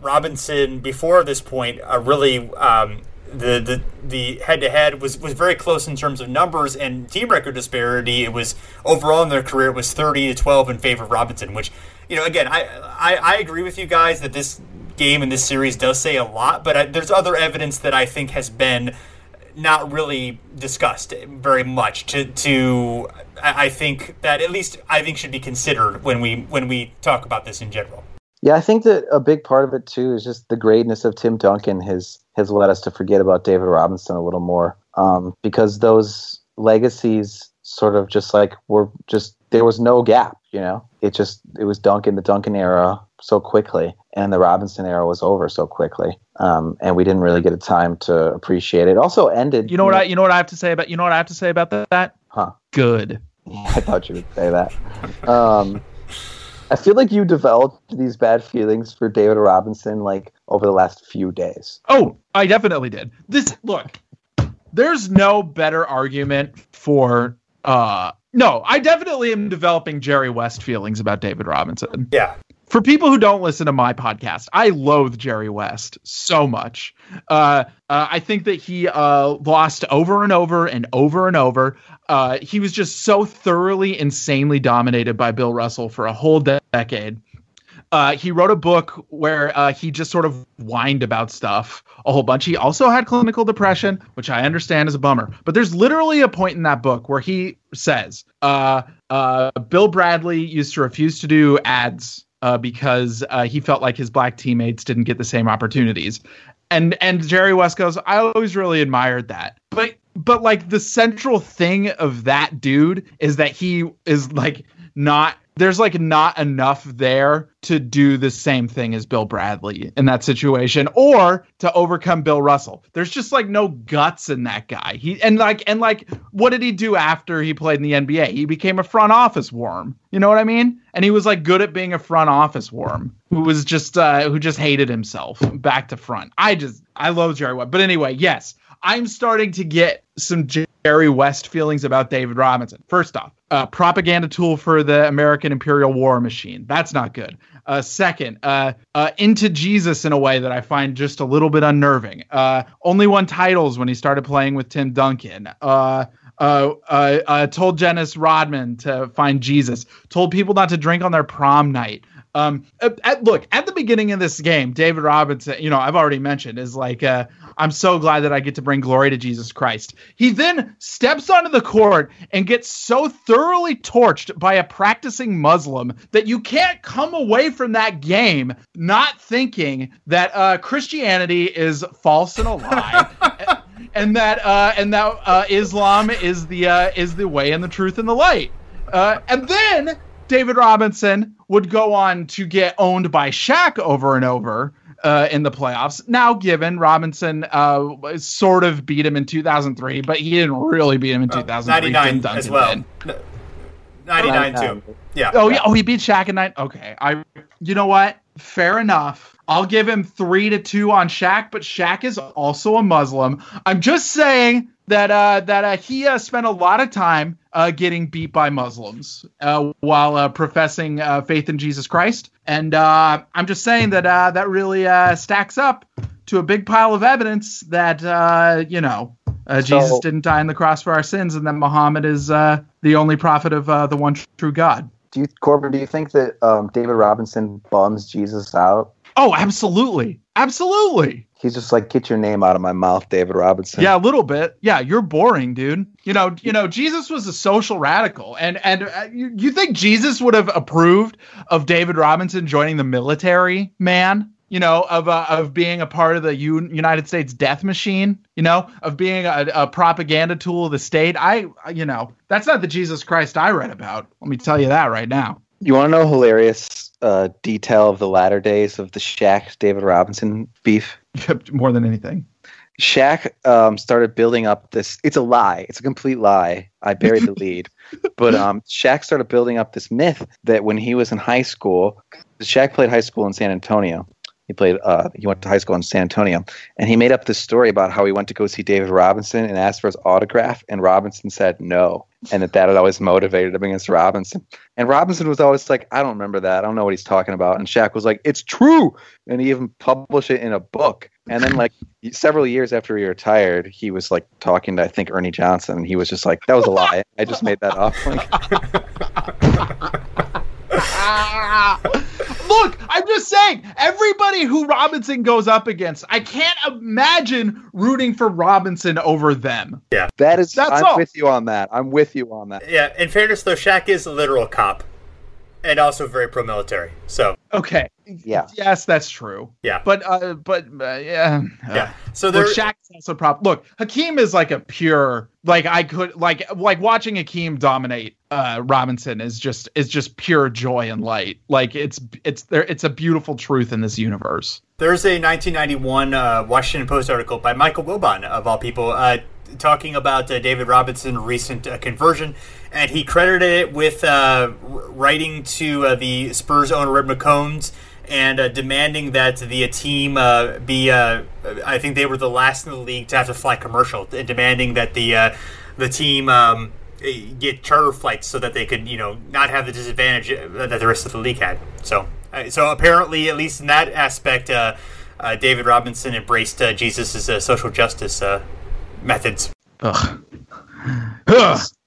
Robinson before this point uh, really um, the the the head-to-head was was very close in terms of numbers and team record disparity. It was overall in their career it was 30 to 12 in favor of Robinson, which you know again I I, I agree with you guys that this game and this series does say a lot, but I, there's other evidence that I think has been not really discussed very much to to I think that at least I think should be considered when we when we talk about this in general. Yeah, I think that a big part of it too is just the greatness of Tim Duncan has has led us to forget about David Robinson a little more um, because those legacies sort of just like were just there was no gap, you know. It just it was Duncan the Duncan era so quickly, and the Robinson era was over so quickly, um, and we didn't really get a time to appreciate it. Also ended. You know what I? You know what I have to say about? You know what I have to say about that? Huh? Good. <laughs> I thought you would say that. Um, I feel like you developed these bad feelings for David Robinson like over the last few days. Oh, I definitely did. This look, there's no better argument for uh no, I definitely am developing Jerry West feelings about David Robinson. Yeah for people who don't listen to my podcast, I loathe Jerry West so much. Uh, uh, I think that he uh, lost over and over and over and over. Uh, he was just so thoroughly, insanely dominated by Bill Russell for a whole de- decade. Uh, he wrote a book where uh, he just sort of whined about stuff a whole bunch. He also had clinical depression, which I understand is a bummer. But there's literally a point in that book where he says, Bill Bradley used to refuse to do ads uh, because uh, he felt like his black teammates didn't get the same opportunities. And and Jerry West goes, I always really admired that. But but like the central thing of that dude is that he is like not there's like not enough there to do the same thing as Bill Bradley in that situation or to overcome Bill Russell. There's just like no guts in that guy. He and like and like what did he do after he played in the NBA? He became a front office worm. You know what I mean? And he was like good at being a front office worm who was just uh who just hated himself back to front. I just I love Jerry West. But anyway, yes, I'm starting to get some Jerry West feelings about David Robinson. First off, uh, propaganda tool for the American imperial war machine. That's not good. Uh, second, uh, uh, into Jesus in a way that I find just a little bit unnerving. Uh, only won titles when he started playing with Tim Duncan. Uh, uh, uh, told Dennis Rodman to find Jesus, told people not to drink on their prom night. Um, at, at, look at the beginning of this game, David Robinson, you know, I've already mentioned, is like, uh, I'm so glad that I get to bring glory to Jesus Christ. He then steps onto the court and gets so thoroughly torched by a practicing Muslim that you can't come away from that game not thinking that uh, Christianity is false and a lie. <laughs> and that uh, and that uh, Islam is the uh, is the way and the truth and the light. Uh, and then David Robinson would go on to get owned by Shaq over and over uh, in the playoffs. Now, given Robinson uh, sort of beat him in 2003, but he didn't really beat him in 2003. 99 as well. 99 too. Yeah. Oh yeah. Oh, he beat Shaq in nine. Okay. I. You know what? Fair enough. I'll give him three to two on Shaq, but Shaq is also a Muslim. I'm just saying that uh, that uh, he uh, spent a lot of time uh, getting beat by Muslims uh, while uh, professing faith in Jesus Christ, and I'm just saying that that really stacks up to a big pile of evidence that you know so, Jesus didn't die on the cross for our sins, and that Muhammad is the only prophet of the one true God. Do you, Corbin? Do you think that um, David Robinson bums Jesus out? Oh, absolutely. Absolutely. He's just like, get your name out of my mouth, David Robinson. Yeah, a little bit. Yeah, you're boring, dude. You know, you know, Jesus was a social radical, and and uh, you, you think Jesus would have approved of David Robinson joining the military, man? You know, of uh, of being a part of the U- United States death machine. You know, of being a, a propaganda tool of the state. I, you know, that's not the Jesus Christ I read about. Let me tell you that right now. You want to know hilarious uh, detail of the latter days of the Shaq David Robinson beef? <laughs> More than anything. Shaq um, started building up this. It's a lie. It's a complete lie. I buried the lead. <laughs> But um, Shaq started building up this myth that when he was in high school, Shaq played high school in San Antonio, he played. Uh, he went to high school in San Antonio, and he made up this story about how he went to go see David Robinson and asked for his autograph, and Robinson said no, and that that had always motivated him against Robinson. And Robinson was always like, "I don't remember that. I don't know what he's talking about." And Shaq was like, "It's true," and he even published it in a book. And then, like several years after he retired, he was like talking to I think Ernie Johnson, and he was just like, "That was a lie. I just made that up." <laughs> <laughs> <laughs> Look, I'm just saying, everybody who Robinson goes up against, I can't imagine rooting for Robinson over them. Yeah. That is that's I'm all. with you on that. I'm with you on that. Yeah, in fairness though, Shaq is a literal cop and also very pro-military. So okay, yeah, yes, that's true. Yeah, but uh, but uh, yeah, yeah. So there, Look, Shaq's also prop. Look, Hakeem is like a pure like I could like like watching Hakeem dominate uh Robinson is just is just pure joy and light. Like it's it's there it's a beautiful truth in this universe. There's a 1991 uh, Washington Post article by Michael Wilbon of all people. Uh, talking about uh, David Robinson's recent uh, conversion, and he credited it with uh, writing to uh, the Spurs owner Red McCombs and uh, demanding that the team uh, be. I think they were the last in the league to have to fly commercial, and demanding that the the team. Um, get charter flights so that they could, you know, not have the disadvantage that the rest of the league had. So, so apparently, at least in that aspect, David Robinson embraced Jesus' social justice methods. Ugh.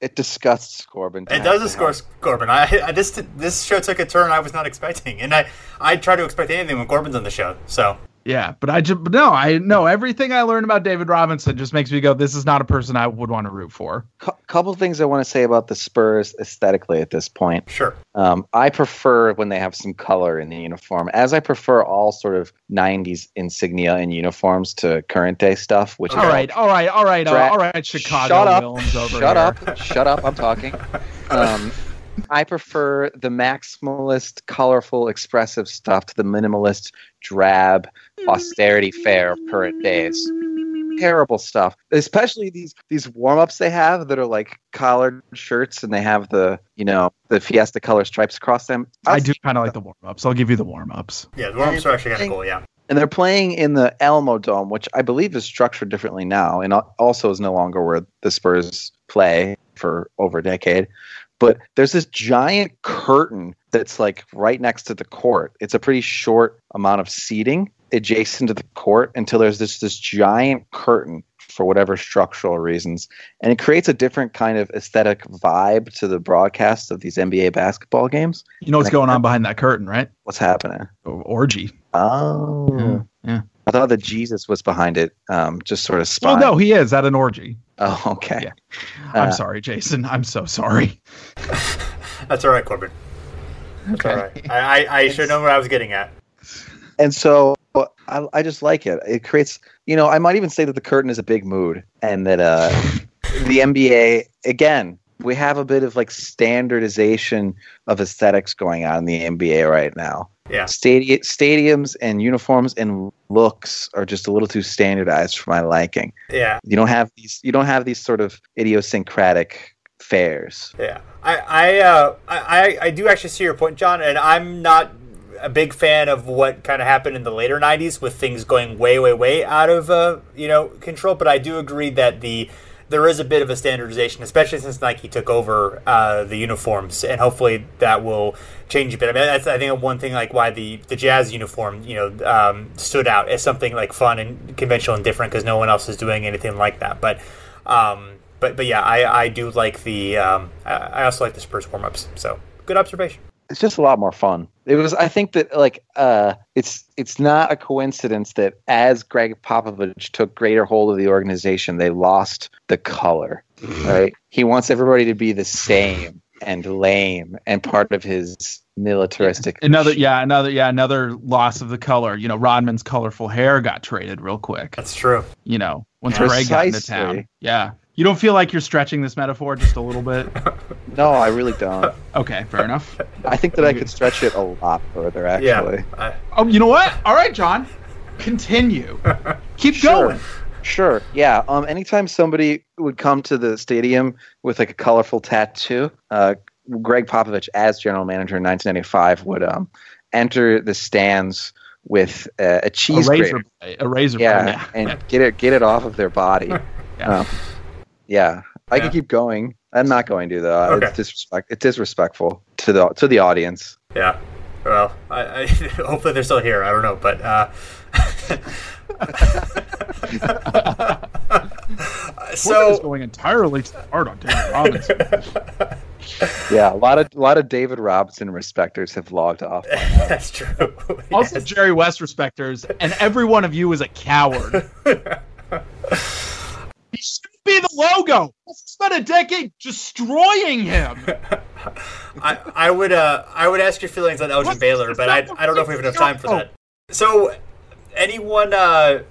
it disgusts Corbin. It does disgust Corbin. I, I, this this show took a turn I was not expecting, and I I try to expect anything when Corbin's on the show. So yeah, but I just no, I know everything I learned about David Robinson just makes me go, this is not a person I would want to root for. C- couple things I want to say about the Spurs aesthetically at this point. Sure. Um, I prefer when they have some color in the uniform, as I prefer all sort of '90s insignia and uniforms to current day stuff. Which all right, all right, all right, dra- all right, Chicago shut up, over shut here. up, shut up. I'm talking. Um, I prefer the maximalist, colorful, expressive stuff to the minimalist, drab, austerity fare of current days. Terrible stuff. Especially these these warm ups they have that are like collared shirts and they have the you know the Fiesta color stripes across them. I, I do kind of like the warm ups. I'll give you the warm ups. Yeah, the warm ups are actually kind of cool. Yeah. And they're playing in the Elmo Alamodome, which I believe is structured differently now, and also is no longer where the Spurs play for over a decade but there's this giant curtain that's like right next to the court. It's a pretty short amount of seating, adjacent to the court until there's this this giant curtain for whatever structural reasons, and it creates a different kind of aesthetic vibe to the broadcast of these NBA basketball games. You know what's going on behind that curtain, right? What's happening? Orgy. Oh, Yeah. yeah. I thought that Jesus was behind it, um, just sort of Well, no, he is at an orgy. Oh, okay. Yeah. I'm Uh, sorry, Jason. I'm so sorry. <laughs> That's all right, Corbin. That's all right. I, I, I should know what I was getting at. and so I, I just like it. It creates, you know, I might even say that the curtain is a big mood, and that uh, <laughs> the NBA again, we have a bit of like standardization of aesthetics going on in the NBA right now. Yeah. Stadi- stadiums and uniforms and looks are just a little too standardized for my liking. Yeah. You don't have these. You don't have these sort of idiosyncratic fairs. Yeah, I I, uh, I I do actually see your point, John, and I'm not a big fan of what kind of happened in the later '90s with things going way, way, way out of uh, you know control. But I do agree that the there is a bit of a standardization, especially since Nike took over uh, the uniforms, and hopefully that will change a bit. I mean, that's I think one thing like why the the Jazz uniform you know um, stood out as something like fun and conventional and different because no one else is doing anything like that. But um, but but yeah, I, I do like the um, I also like the Spurs warm ups. So good observation. It's just a lot more fun. It was I think that like uh it's it's not a coincidence that as Gregg Popovich took greater hold of the organization, they lost the color. Right? He wants everybody to be the same and lame and part of his militaristic Another, yeah, another, yeah, another loss of the color. You know, Rodman's colorful hair got traded real quick. That's true. You know, once Gregg got into town. Yeah. You don't feel like you're stretching this metaphor just a little bit? <laughs> No, I really don't. Okay, fair enough. I think that I could stretch it a lot further actually. Yeah. I, Oh, you know what? All right, John. Continue. <laughs> Keep Sure. going. Sure. Yeah. Um. Anytime somebody would come to the stadium with like a colorful tattoo, uh, Gregg Popovich, as general manager in 1995, would um enter the stands with uh, a A cheese razor, grater. blade, a razor. Yeah, blade, and get it get it off of their body. <laughs> Yeah. Um, yeah. I Yeah. could keep going. I'm not going to though. Okay. It's disrespect. It's disrespectful to the to the audience. yeah. Well, I, I, <laughs> hopefully they're still here. I don't know, but uh, <laughs> Corbin is so going entirely too hard on David Robinson. <laughs> Yeah. A lot of a lot of David Robinson respecters have logged off. that's true. Also, Yes. Jerry West respecters, and every one of you is a coward. He should be the logo. Let's spend a decade destroying him. <laughs> I, I would uh I would ask your feelings on Elgin What's Baylor, but I, I don't know if we have enough time for that. So, anyone uh,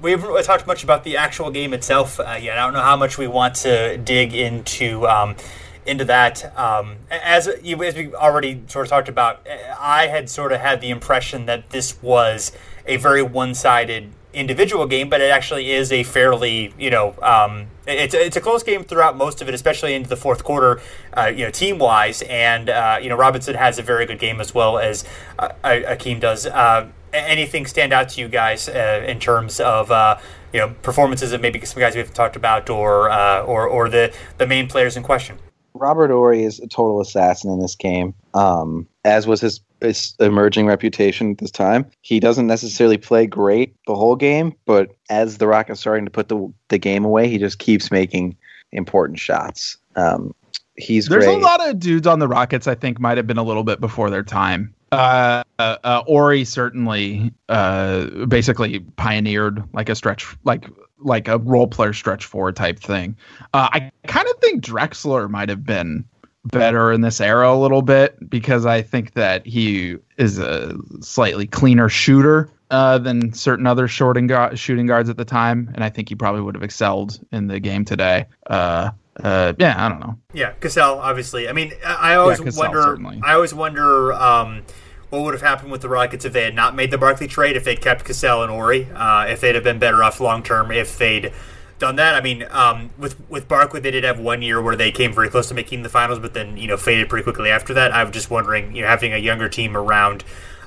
we haven't really talked much about the actual game itself uh, yet. I don't know how much we want to dig into um, into that. Um, as you as we already sort of talked about, I had sort of had the impression that this was a very one sided individual game, but it actually is a fairly, you know, um, it's it's a close game throughout most of it, especially into the fourth quarter, uh, you know, team wise. And uh, you know, Robinson has a very good game as well as uh, Hakeem does. Uh, anything stand out to you guys uh, in terms of uh, you know performances of maybe some guys we've talked about, or uh, or or the the main players in question? Robert Horry is a total assassin in this game, um, as was his, his emerging reputation at this time. He doesn't necessarily play great the whole game, but as the Rockets starting to put the the game away, he just keeps making important shots. Um, he's There's great. a lot of dudes on the Rockets I think might have been a little bit before their time. Uh, uh, uh, Horry certainly uh, basically pioneered like a stretch, like like a role player stretch four type thing. Uh, I kind of think Drexler might have been better in this era a little bit because I think that he is a slightly cleaner shooter uh, than certain other shorting gu- shooting guards at the time, and I think he probably would have excelled in the game today. Uh, uh, yeah, I don't know. Yeah, Cassell, obviously. I mean, I I always Cassell, wonder. certainly. I always wonder um, what would have happened with the Rockets if they had not made the Barkley trade. If they'd kept Cassell and Horry, uh, if they'd have been better off long term. If they'd done that, I mean, um, with with Barkley, they did have one year where they came very close to making the finals, but then you know faded pretty quickly after that. I'm just wondering, you know, having a younger team around.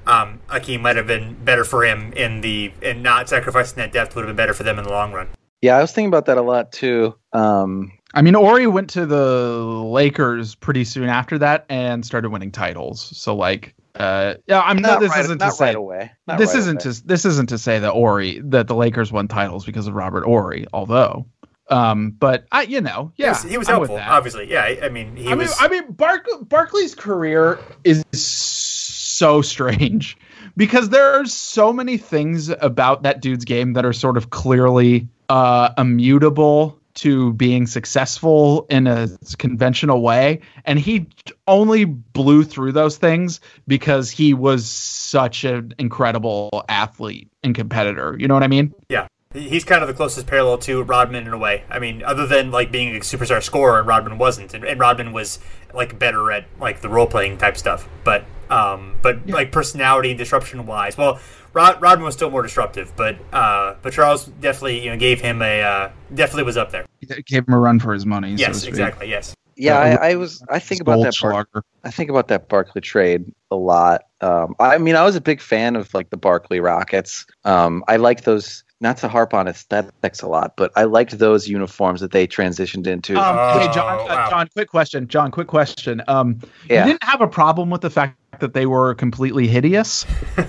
Um, Hakeem might have been better for him in the and not sacrificing that depth would have been better for them in the long run. yeah, I was thinking about that a lot too. Um, I mean, Horry went to the Lakers pretty soon after that and started winning titles. So, like, Uh, yeah, I'm not. Not This right, isn't not to say right away. Not this right isn't away. to this isn't to say that Horry that the Lakers won titles because of Robert Horry, although, um, but I you know He yeah was, he was I'm helpful, that. obviously. Yeah, I I mean, he I mean, was. I mean, Bark- Barkley's career is so strange because there are so many things about that dude's game that are sort of clearly uh, immutable to being successful in a conventional way, and he only blew through those things because he was such an incredible athlete and competitor. You know what I mean? Yeah, he's kind of the closest parallel to Rodman in a way. I mean, other than like being a superstar scorer, and Rodman wasn't, and, and Rodman was like better at like the role playing type stuff. But um, but like personality disruption wise, well, Rod, Rodman was still more disruptive, but uh, but Charles definitely you know gave him a uh, definitely was up there. Gave him a run for his money. Yes, speak. exactly. Yes. Yeah, Uh, I, I was. I think about that. Bar- I think about that Barkley trade a lot. Um, I mean, I was a big fan of like the Barkley Rockets. Um, I like those. Not to harp on aesthetics a lot, but I liked those uniforms that they transitioned into. Um, Oh, hey, John. Uh, wow. John, quick question. John, quick question. Um, Yeah. you didn't have a problem with the fact that they were completely hideous? <laughs>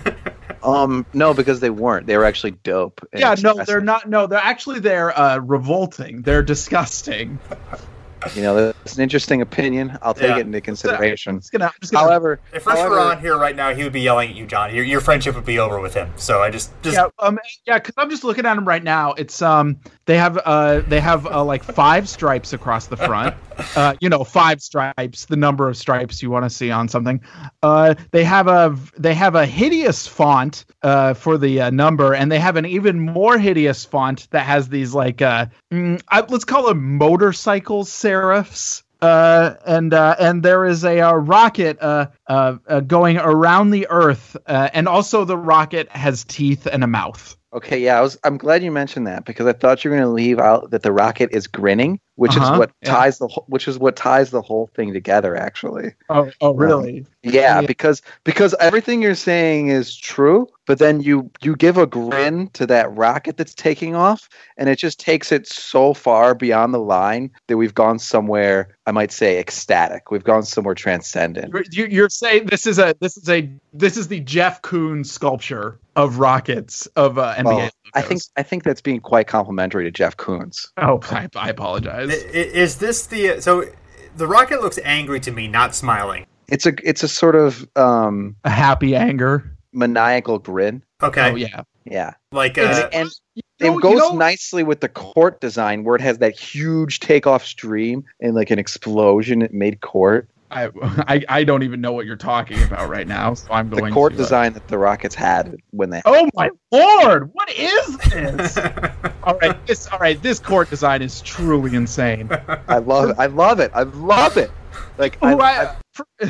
um, no, because they weren't. They were actually dope. yeah, no, they're not. No, they're actually they're uh, revolting. They're disgusting. You know, that's an interesting opinion. I'll take Yeah. it into consideration. I'm just gonna. I'm just gonna However, If Rush however, were on here right now, he would be yelling at you, John. Your, your friendship would be over with him. So I just just yeah, um, yeah, because I'm just looking at him right now. It's um, they have uh, they have uh, like five stripes across the front. Uh, you know, five stripes, the number of stripes you want to see on something. Uh, they have a they have a hideous font uh for the uh, number, and they have an even more hideous font that has these like uh, mm, I, let's call them motorcycle serifs. Uh, and uh, and there is a, uh rocket uh, uh, uh, going around the Earth, uh, and also the rocket has teeth and a mouth. Okay, yeah, I was. I'm glad you mentioned that because I thought you were going to leave out that the rocket is grinning, which Uh-huh, is what yeah. ties the whole, which is what ties the whole thing together. Actually, Oh, oh, really? yeah, Yeah. because because everything you're saying is true, but then you you give a grin to that rocket that's taking off, and it just takes it so far beyond the line that we've gone somewhere. I might say ecstatic. We've gone somewhere transcendent. You're, you're saying this is a this is a this is the Jeff Koons sculpture of rockets of uh, NBA. Well, I think. I think that's being quite complimentary to Jeff Koons. Oh, I, I apologize. I- i- Is this the so? The rocket looks angry to me, not smiling. It's a it's a sort of um, A happy anger. maniacal grin. Okay, Oh yeah. Yeah, like and, uh, and You it know- you goes know- nicely with the court design where it has that huge takeoff stream and like an explosion at mid court. I, <laughs> I I don't even know what you're talking about right now, so I'm The going court to, uh, design that the Rockets had when they Oh my lord! What is this? <laughs> all right, this all right. This court design is truly insane. I love it. I love it. I love it. Like I, I- I,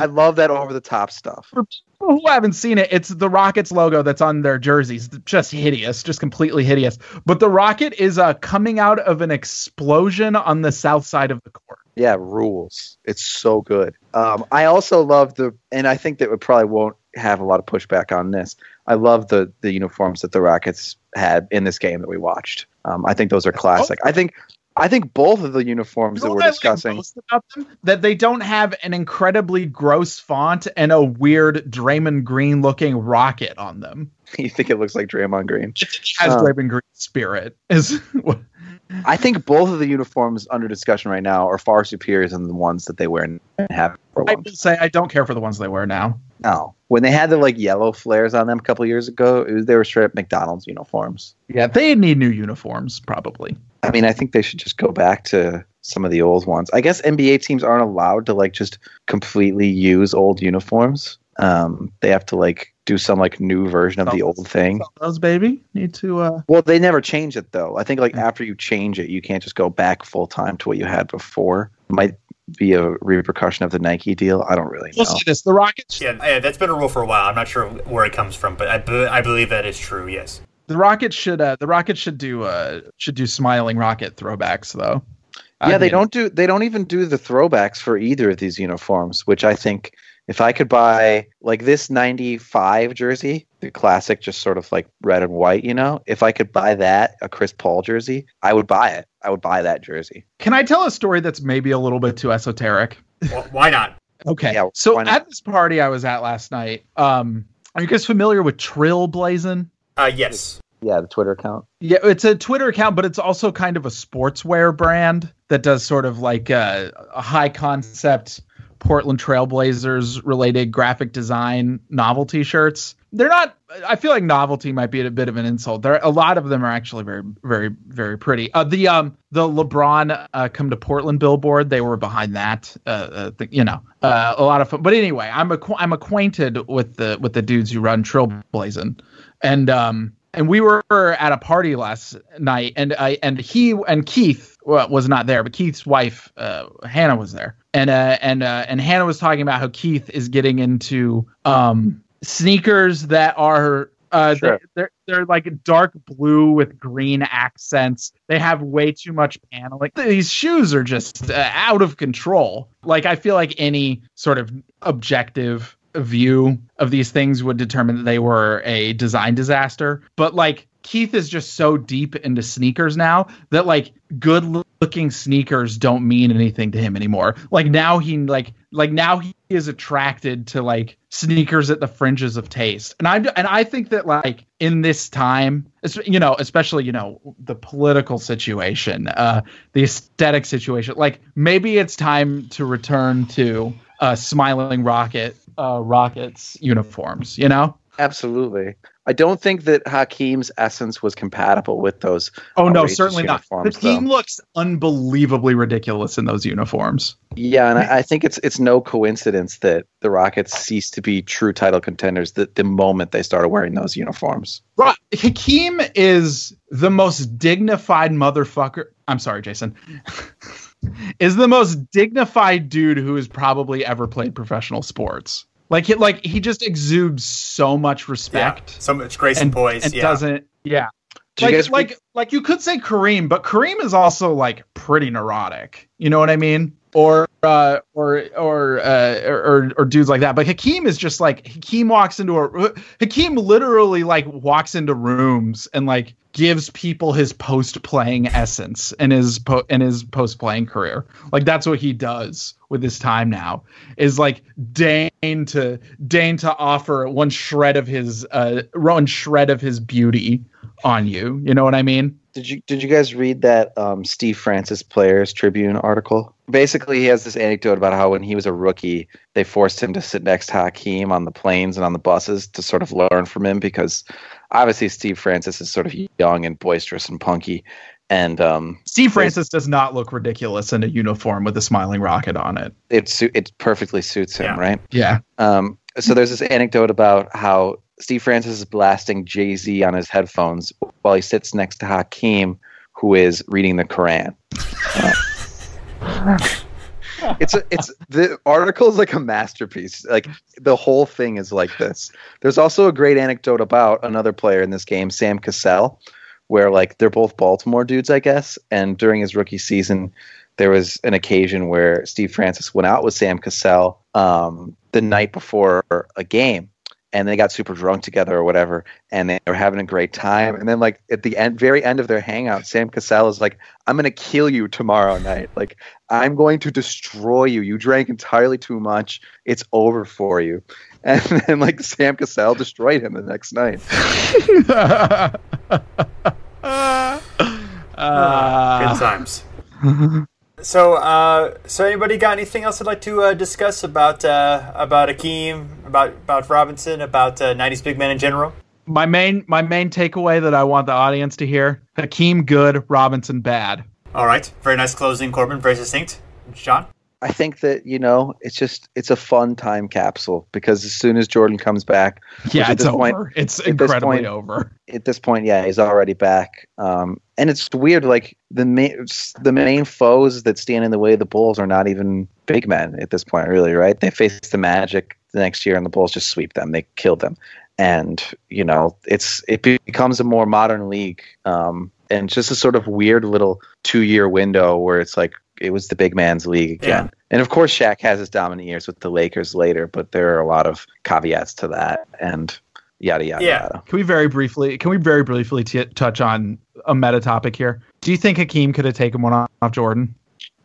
I love that over the top stuff. for people who haven't seen it, it's the Rockets logo that's on their jerseys. Just hideous, just completely hideous. But the rocket is uh, coming out of an explosion on the south side of the court. Yeah, rules. It's so good. Um, I also love the, and I think that we probably won't have a lot of pushback on this. I love the the uniforms that the Rockets had in this game that we watched. Um, I think those are classic. I think I think both of the uniforms You know that we're discussing. about them? That they don't have an incredibly gross font and a weird Draymond Green looking rocket on them. <laughs> you think it looks like Draymond Green? It has Oh. Draymond Green spirit. Is <laughs> what- I think both of the uniforms under discussion right now are far superior than the ones that they wear and have for I will say I don't care for the ones they wear now. No, when they had the like yellow flares on them a couple years ago, it was, they were straight up McDonald's uniforms. Yeah, they need new uniforms probably. I mean, I think they should just go back to some of the old ones. I guess NBA teams aren't allowed to like just completely use old uniforms. Um, they have to like do some like new version of the old thing. Those baby need to. uh Well, they never change it though. I think like after you change it, you can't just go back full time to what you had before. Might be a repercussion of the Nike deal. I don't really We'll know. say this: the Rockets. yeah, yeah, that's been a rule for a while. I'm not sure where it comes from, but I, be- I believe that is true. Yes. The Rockets should. Uh, the Rockets should do. Uh, should do smiling rocket throwbacks though. Yeah, I they don't do they don't even do the throwbacks for either of these uniforms, which I think if I could buy like this 95 jersey, the classic just sort of like red and white, you know, if I could buy that, a Chris Paul jersey, I would buy it. I would buy that jersey. Can I tell a story that's maybe a little bit too esoteric? Well, why not? Okay. Yeah, so why not? at this party I was at last night, um, are you guys familiar with Trailblazing? Uh, yes. Yeah, the Twitter account. Yeah, it's a Twitter account, but it's also kind of a sportswear brand that does sort of like a, a high concept Portland Trailblazers related graphic design novelty shirts. They're not. I feel like novelty might be a bit of an insult. There, a lot of them are actually very, very, very pretty. Uh, the um, the LeBron uh, come to Portland billboard, they were behind that. Uh, uh the, you know, uh, a lot of fun. But anyway, I'm acqu- I'm acquainted with the with the dudes who run Trailblazing, and um, and we were at a party last night, and I and he and Keith was not there, but Keith's wife uh, Hannah was there, and uh, and uh, and Hannah was talking about how Keith is getting into um, sneakers that are. Uh, Sure. they, they're they're like dark blue with green accents. They have way too much paneling. These shoes are just uh, out of control. Like I feel like any sort of objective view of these things would determine that they were a design disaster. But like Keith is just so deep into sneakers now that like good looking sneakers don't mean anything to him anymore. Like now he like like now he is attracted to like sneakers at the fringes of taste. And I and I think that like in this time, you know, especially you know the political situation, uh the aesthetic situation, like maybe it's time to return to uh smiling rocket uh rockets uniforms, you know? Absolutely. I don't think that Hakeem's essence was compatible with those. Oh no, certainly not. The team though. looks unbelievably ridiculous in those uniforms. Yeah, and I, I think it's it's no coincidence that the Rockets ceased to be true title contenders the, the moment they started wearing those uniforms. Right. Hakeem is the most dignified motherfucker. I'm sorry, Jason. <laughs> is the most dignified dude who has probably ever played professional sports. Like he, like he just exudes so much Yeah. respect So much grace and, and, poise. and yeah. doesn't yeah. Did you Like guys read- like like you could say Kareem, but Kareem is also like pretty neurotic. You know what I mean? Or uh, or or, uh, or or dudes like that. But Hakeem is just like Hakeem walks into a Hakeem literally like walks into rooms and like gives people his post playing essence and his po- and his post playing career. Like that's what he does with his time now. Is like deign to deign to offer one shred of his uh one shred of his beauty on you. You know what I mean? Did you did you guys read that um, Steve Francis Players Tribune article? Basically, he has this anecdote about how when he was a rookie, they forced him to sit next to Hakeem on the planes and on the buses to sort of learn from him because obviously Steve Francis is sort of young and boisterous and punky, and um, Steve Francis does not look ridiculous in a uniform with a smiling rocket on it. it su- it perfectly suits him, Yeah. right? Yeah. Um, so there's this anecdote about how Steve Francis is blasting Jay Z on his headphones while he sits next to Hakeem, who is reading the Quran. Uh, <laughs> it's a, it's the article is like a masterpiece. Like the whole thing is like this. There's also a great anecdote about another player in this game, Sam Cassell, where like they're both Baltimore dudes, I guess. And during his rookie season, there was an occasion where Steve Francis went out with Sam Cassell um, the night before a game, and they got super drunk together or whatever, and they were having a great time. And then like at the end, very end of their hangout, Sam Cassell is like, "I'm gonna kill you tomorrow night. Like I'm going to destroy you. You drank entirely too much. It's over for you." <laughs> And then like Sam Cassell destroyed him the next night. <laughs> <laughs> Good Uh, times. So, uh, so anybody got anything else they'd like to uh, discuss about uh, about Hakeem, about about Robinson, about uh, '90s big men in general? my main my main takeaway that I want the audience to hear: Hakeem good, Robinson bad. All right, very nice closing, Corbin. Very succinct. John. I think that you know it's just it's a fun time capsule because as soon as Jordan comes back, Yeah, it's over. point- it's incredibly point- over. at this point, yeah, he's already back. Um, and it's weird, like the main the main foes that stand in the way of the Bulls are not even big men at this point, really, right? They face the Magic the next year, and the Bulls just sweep them. They kill them, and you know, it's it becomes a more modern league, um, and just a sort of weird little two year window where it's like it was the big man's league again. Yeah. And of course, Shaq has his dominant years with the Lakers later, but there are a lot of caveats to that, and yada yada Yeah. yada. Can we very briefly? Can we very briefly t- touch on a meta topic here? Do you think Hakeem could have taken one off Jordan?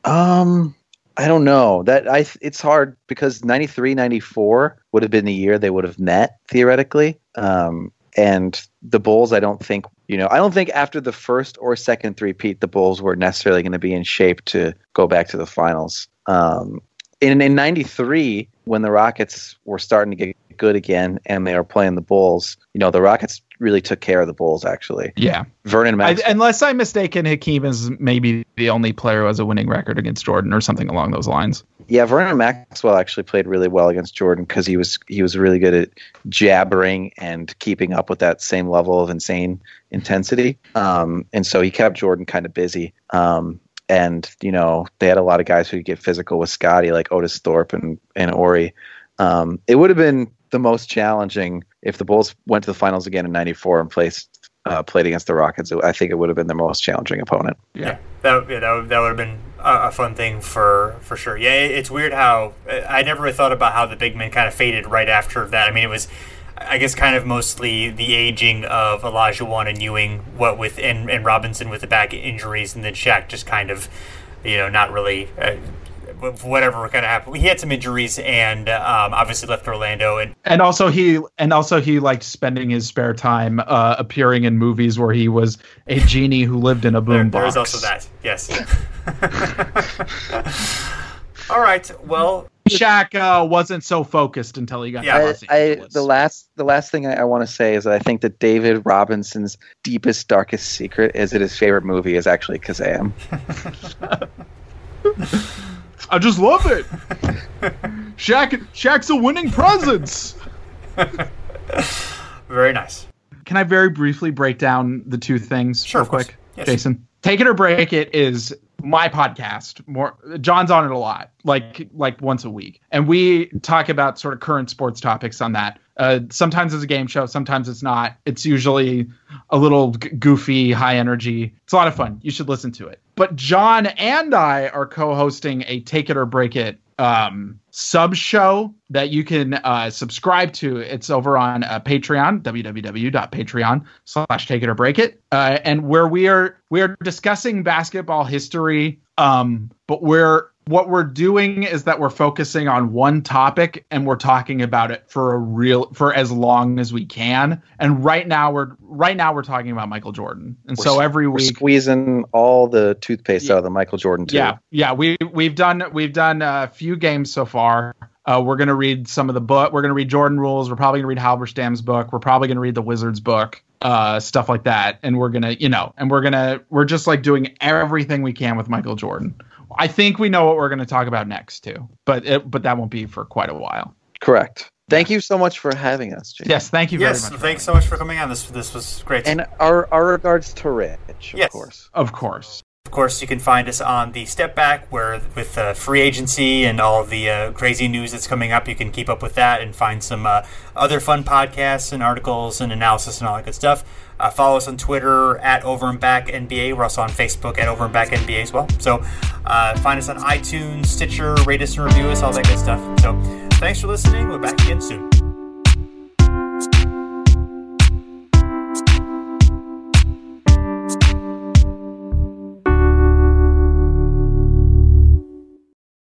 Um, I don't know that I. It's hard because 93, 94 would have been the year they would have met theoretically. Um, and the Bulls, I don't think you know. I don't think after the first or second three-peat, the Bulls were necessarily going to be in shape to go back to the finals. Um, in in '93, when the Rockets were starting to get good again and they were playing the Bulls, you know, the Rockets really took care of the Bulls actually. Yeah. Vernon I, unless I'm mistaken, Hakeem is maybe the only player who has a winning record against Jordan or something along those lines. yeah, Vernon Maxwell actually played really well against Jordan because he was he was really good at jabbering and keeping up with that same level of insane intensity. Um, and so he kept Jordan kind of busy. Um, and you know they had a lot of guys who could get physical with Scottie, like Otis Thorpe and and Horry. Um, it would have been the most challenging if the Bulls went to the finals again in '94 and placed uh, played against the Rockets. I think it would have been the most challenging opponent. Yeah, that yeah, that would, that would have been a, a fun thing for for sure. Yeah, it- it's weird how I never really thought about how the big men kind of faded right after that. I mean, it was. I guess kind of mostly the aging of Olajuwon and Ewing, what with and, and Robinson with the back injuries, and then Shaq just kind of, you know, not really, uh, whatever kind of happened. He had some injuries and um, obviously left Orlando, and And also he and also he liked spending his spare time uh, appearing in movies where he was a genie who lived in a There, boombox. there is also that. Yes. <laughs> All right. Well, Shaq uh, wasn't so focused until he got Yeah. I, I, the last the last thing I, I want to say is that I think that David Robinson's deepest darkest secret is that his favorite movie is actually Kazam. <laughs> <laughs> I just love it. Shaq Shaq's a winning presence. very nice. Can I very briefly break down the two things Sure, real quick? Yes. Jason. Take it or break it is my podcast. More John's on it a lot, like like once a week. And we talk about sort of current sports topics on that. Uh, sometimes it's a game show, sometimes it's not. It's usually a little g- goofy, high energy. It's a lot of fun. You should listen to it. But John and I are co-hosting a Take It or Break It um, sub show that you can uh, subscribe to. It's over on uh, Patreon, www.patreon slash take it or break it. Uh, and where we are, we are discussing basketball history. Um, but we're, what we're doing is that we're focusing on one topic and we're talking about it for a real, for as long as we can. And right now we're, right now we're talking about Michael Jordan. And so We're- every We're week, squeezing all the toothpaste out of the Michael Jordan tube. yeah, yeah. We we've done we've done a few games so far. Uh, we're gonna read some of the book. We're gonna read Jordan Rules. We're probably gonna read Halberstam's book. We're probably gonna read the Wizards book, uh, stuff like that. And we're gonna, you know, and we're gonna we're just like doing everything we can with Michael Jordan. I think we know what we're gonna talk about next too, but it, but that won't be for quite a while. Correct. Thank you so much for having us, Jake. Yes, thank you very Yes. much. Thanks so much for coming on. This this was great. And our, our regards to Rich, of Yes. course. Of course. Course, you can find us on the Step Back, where with uh, free agency and all the uh, crazy news that's coming up, you can keep up with that and find some uh, other fun podcasts and articles and analysis and all that good stuff. Uh, follow us on Twitter at Over and Back NBA. We're also on Facebook at Over and Back NBA as well. So uh, find us on iTunes, Stitcher, rate us and review us, all that good stuff. So thanks for listening. We're back again soon.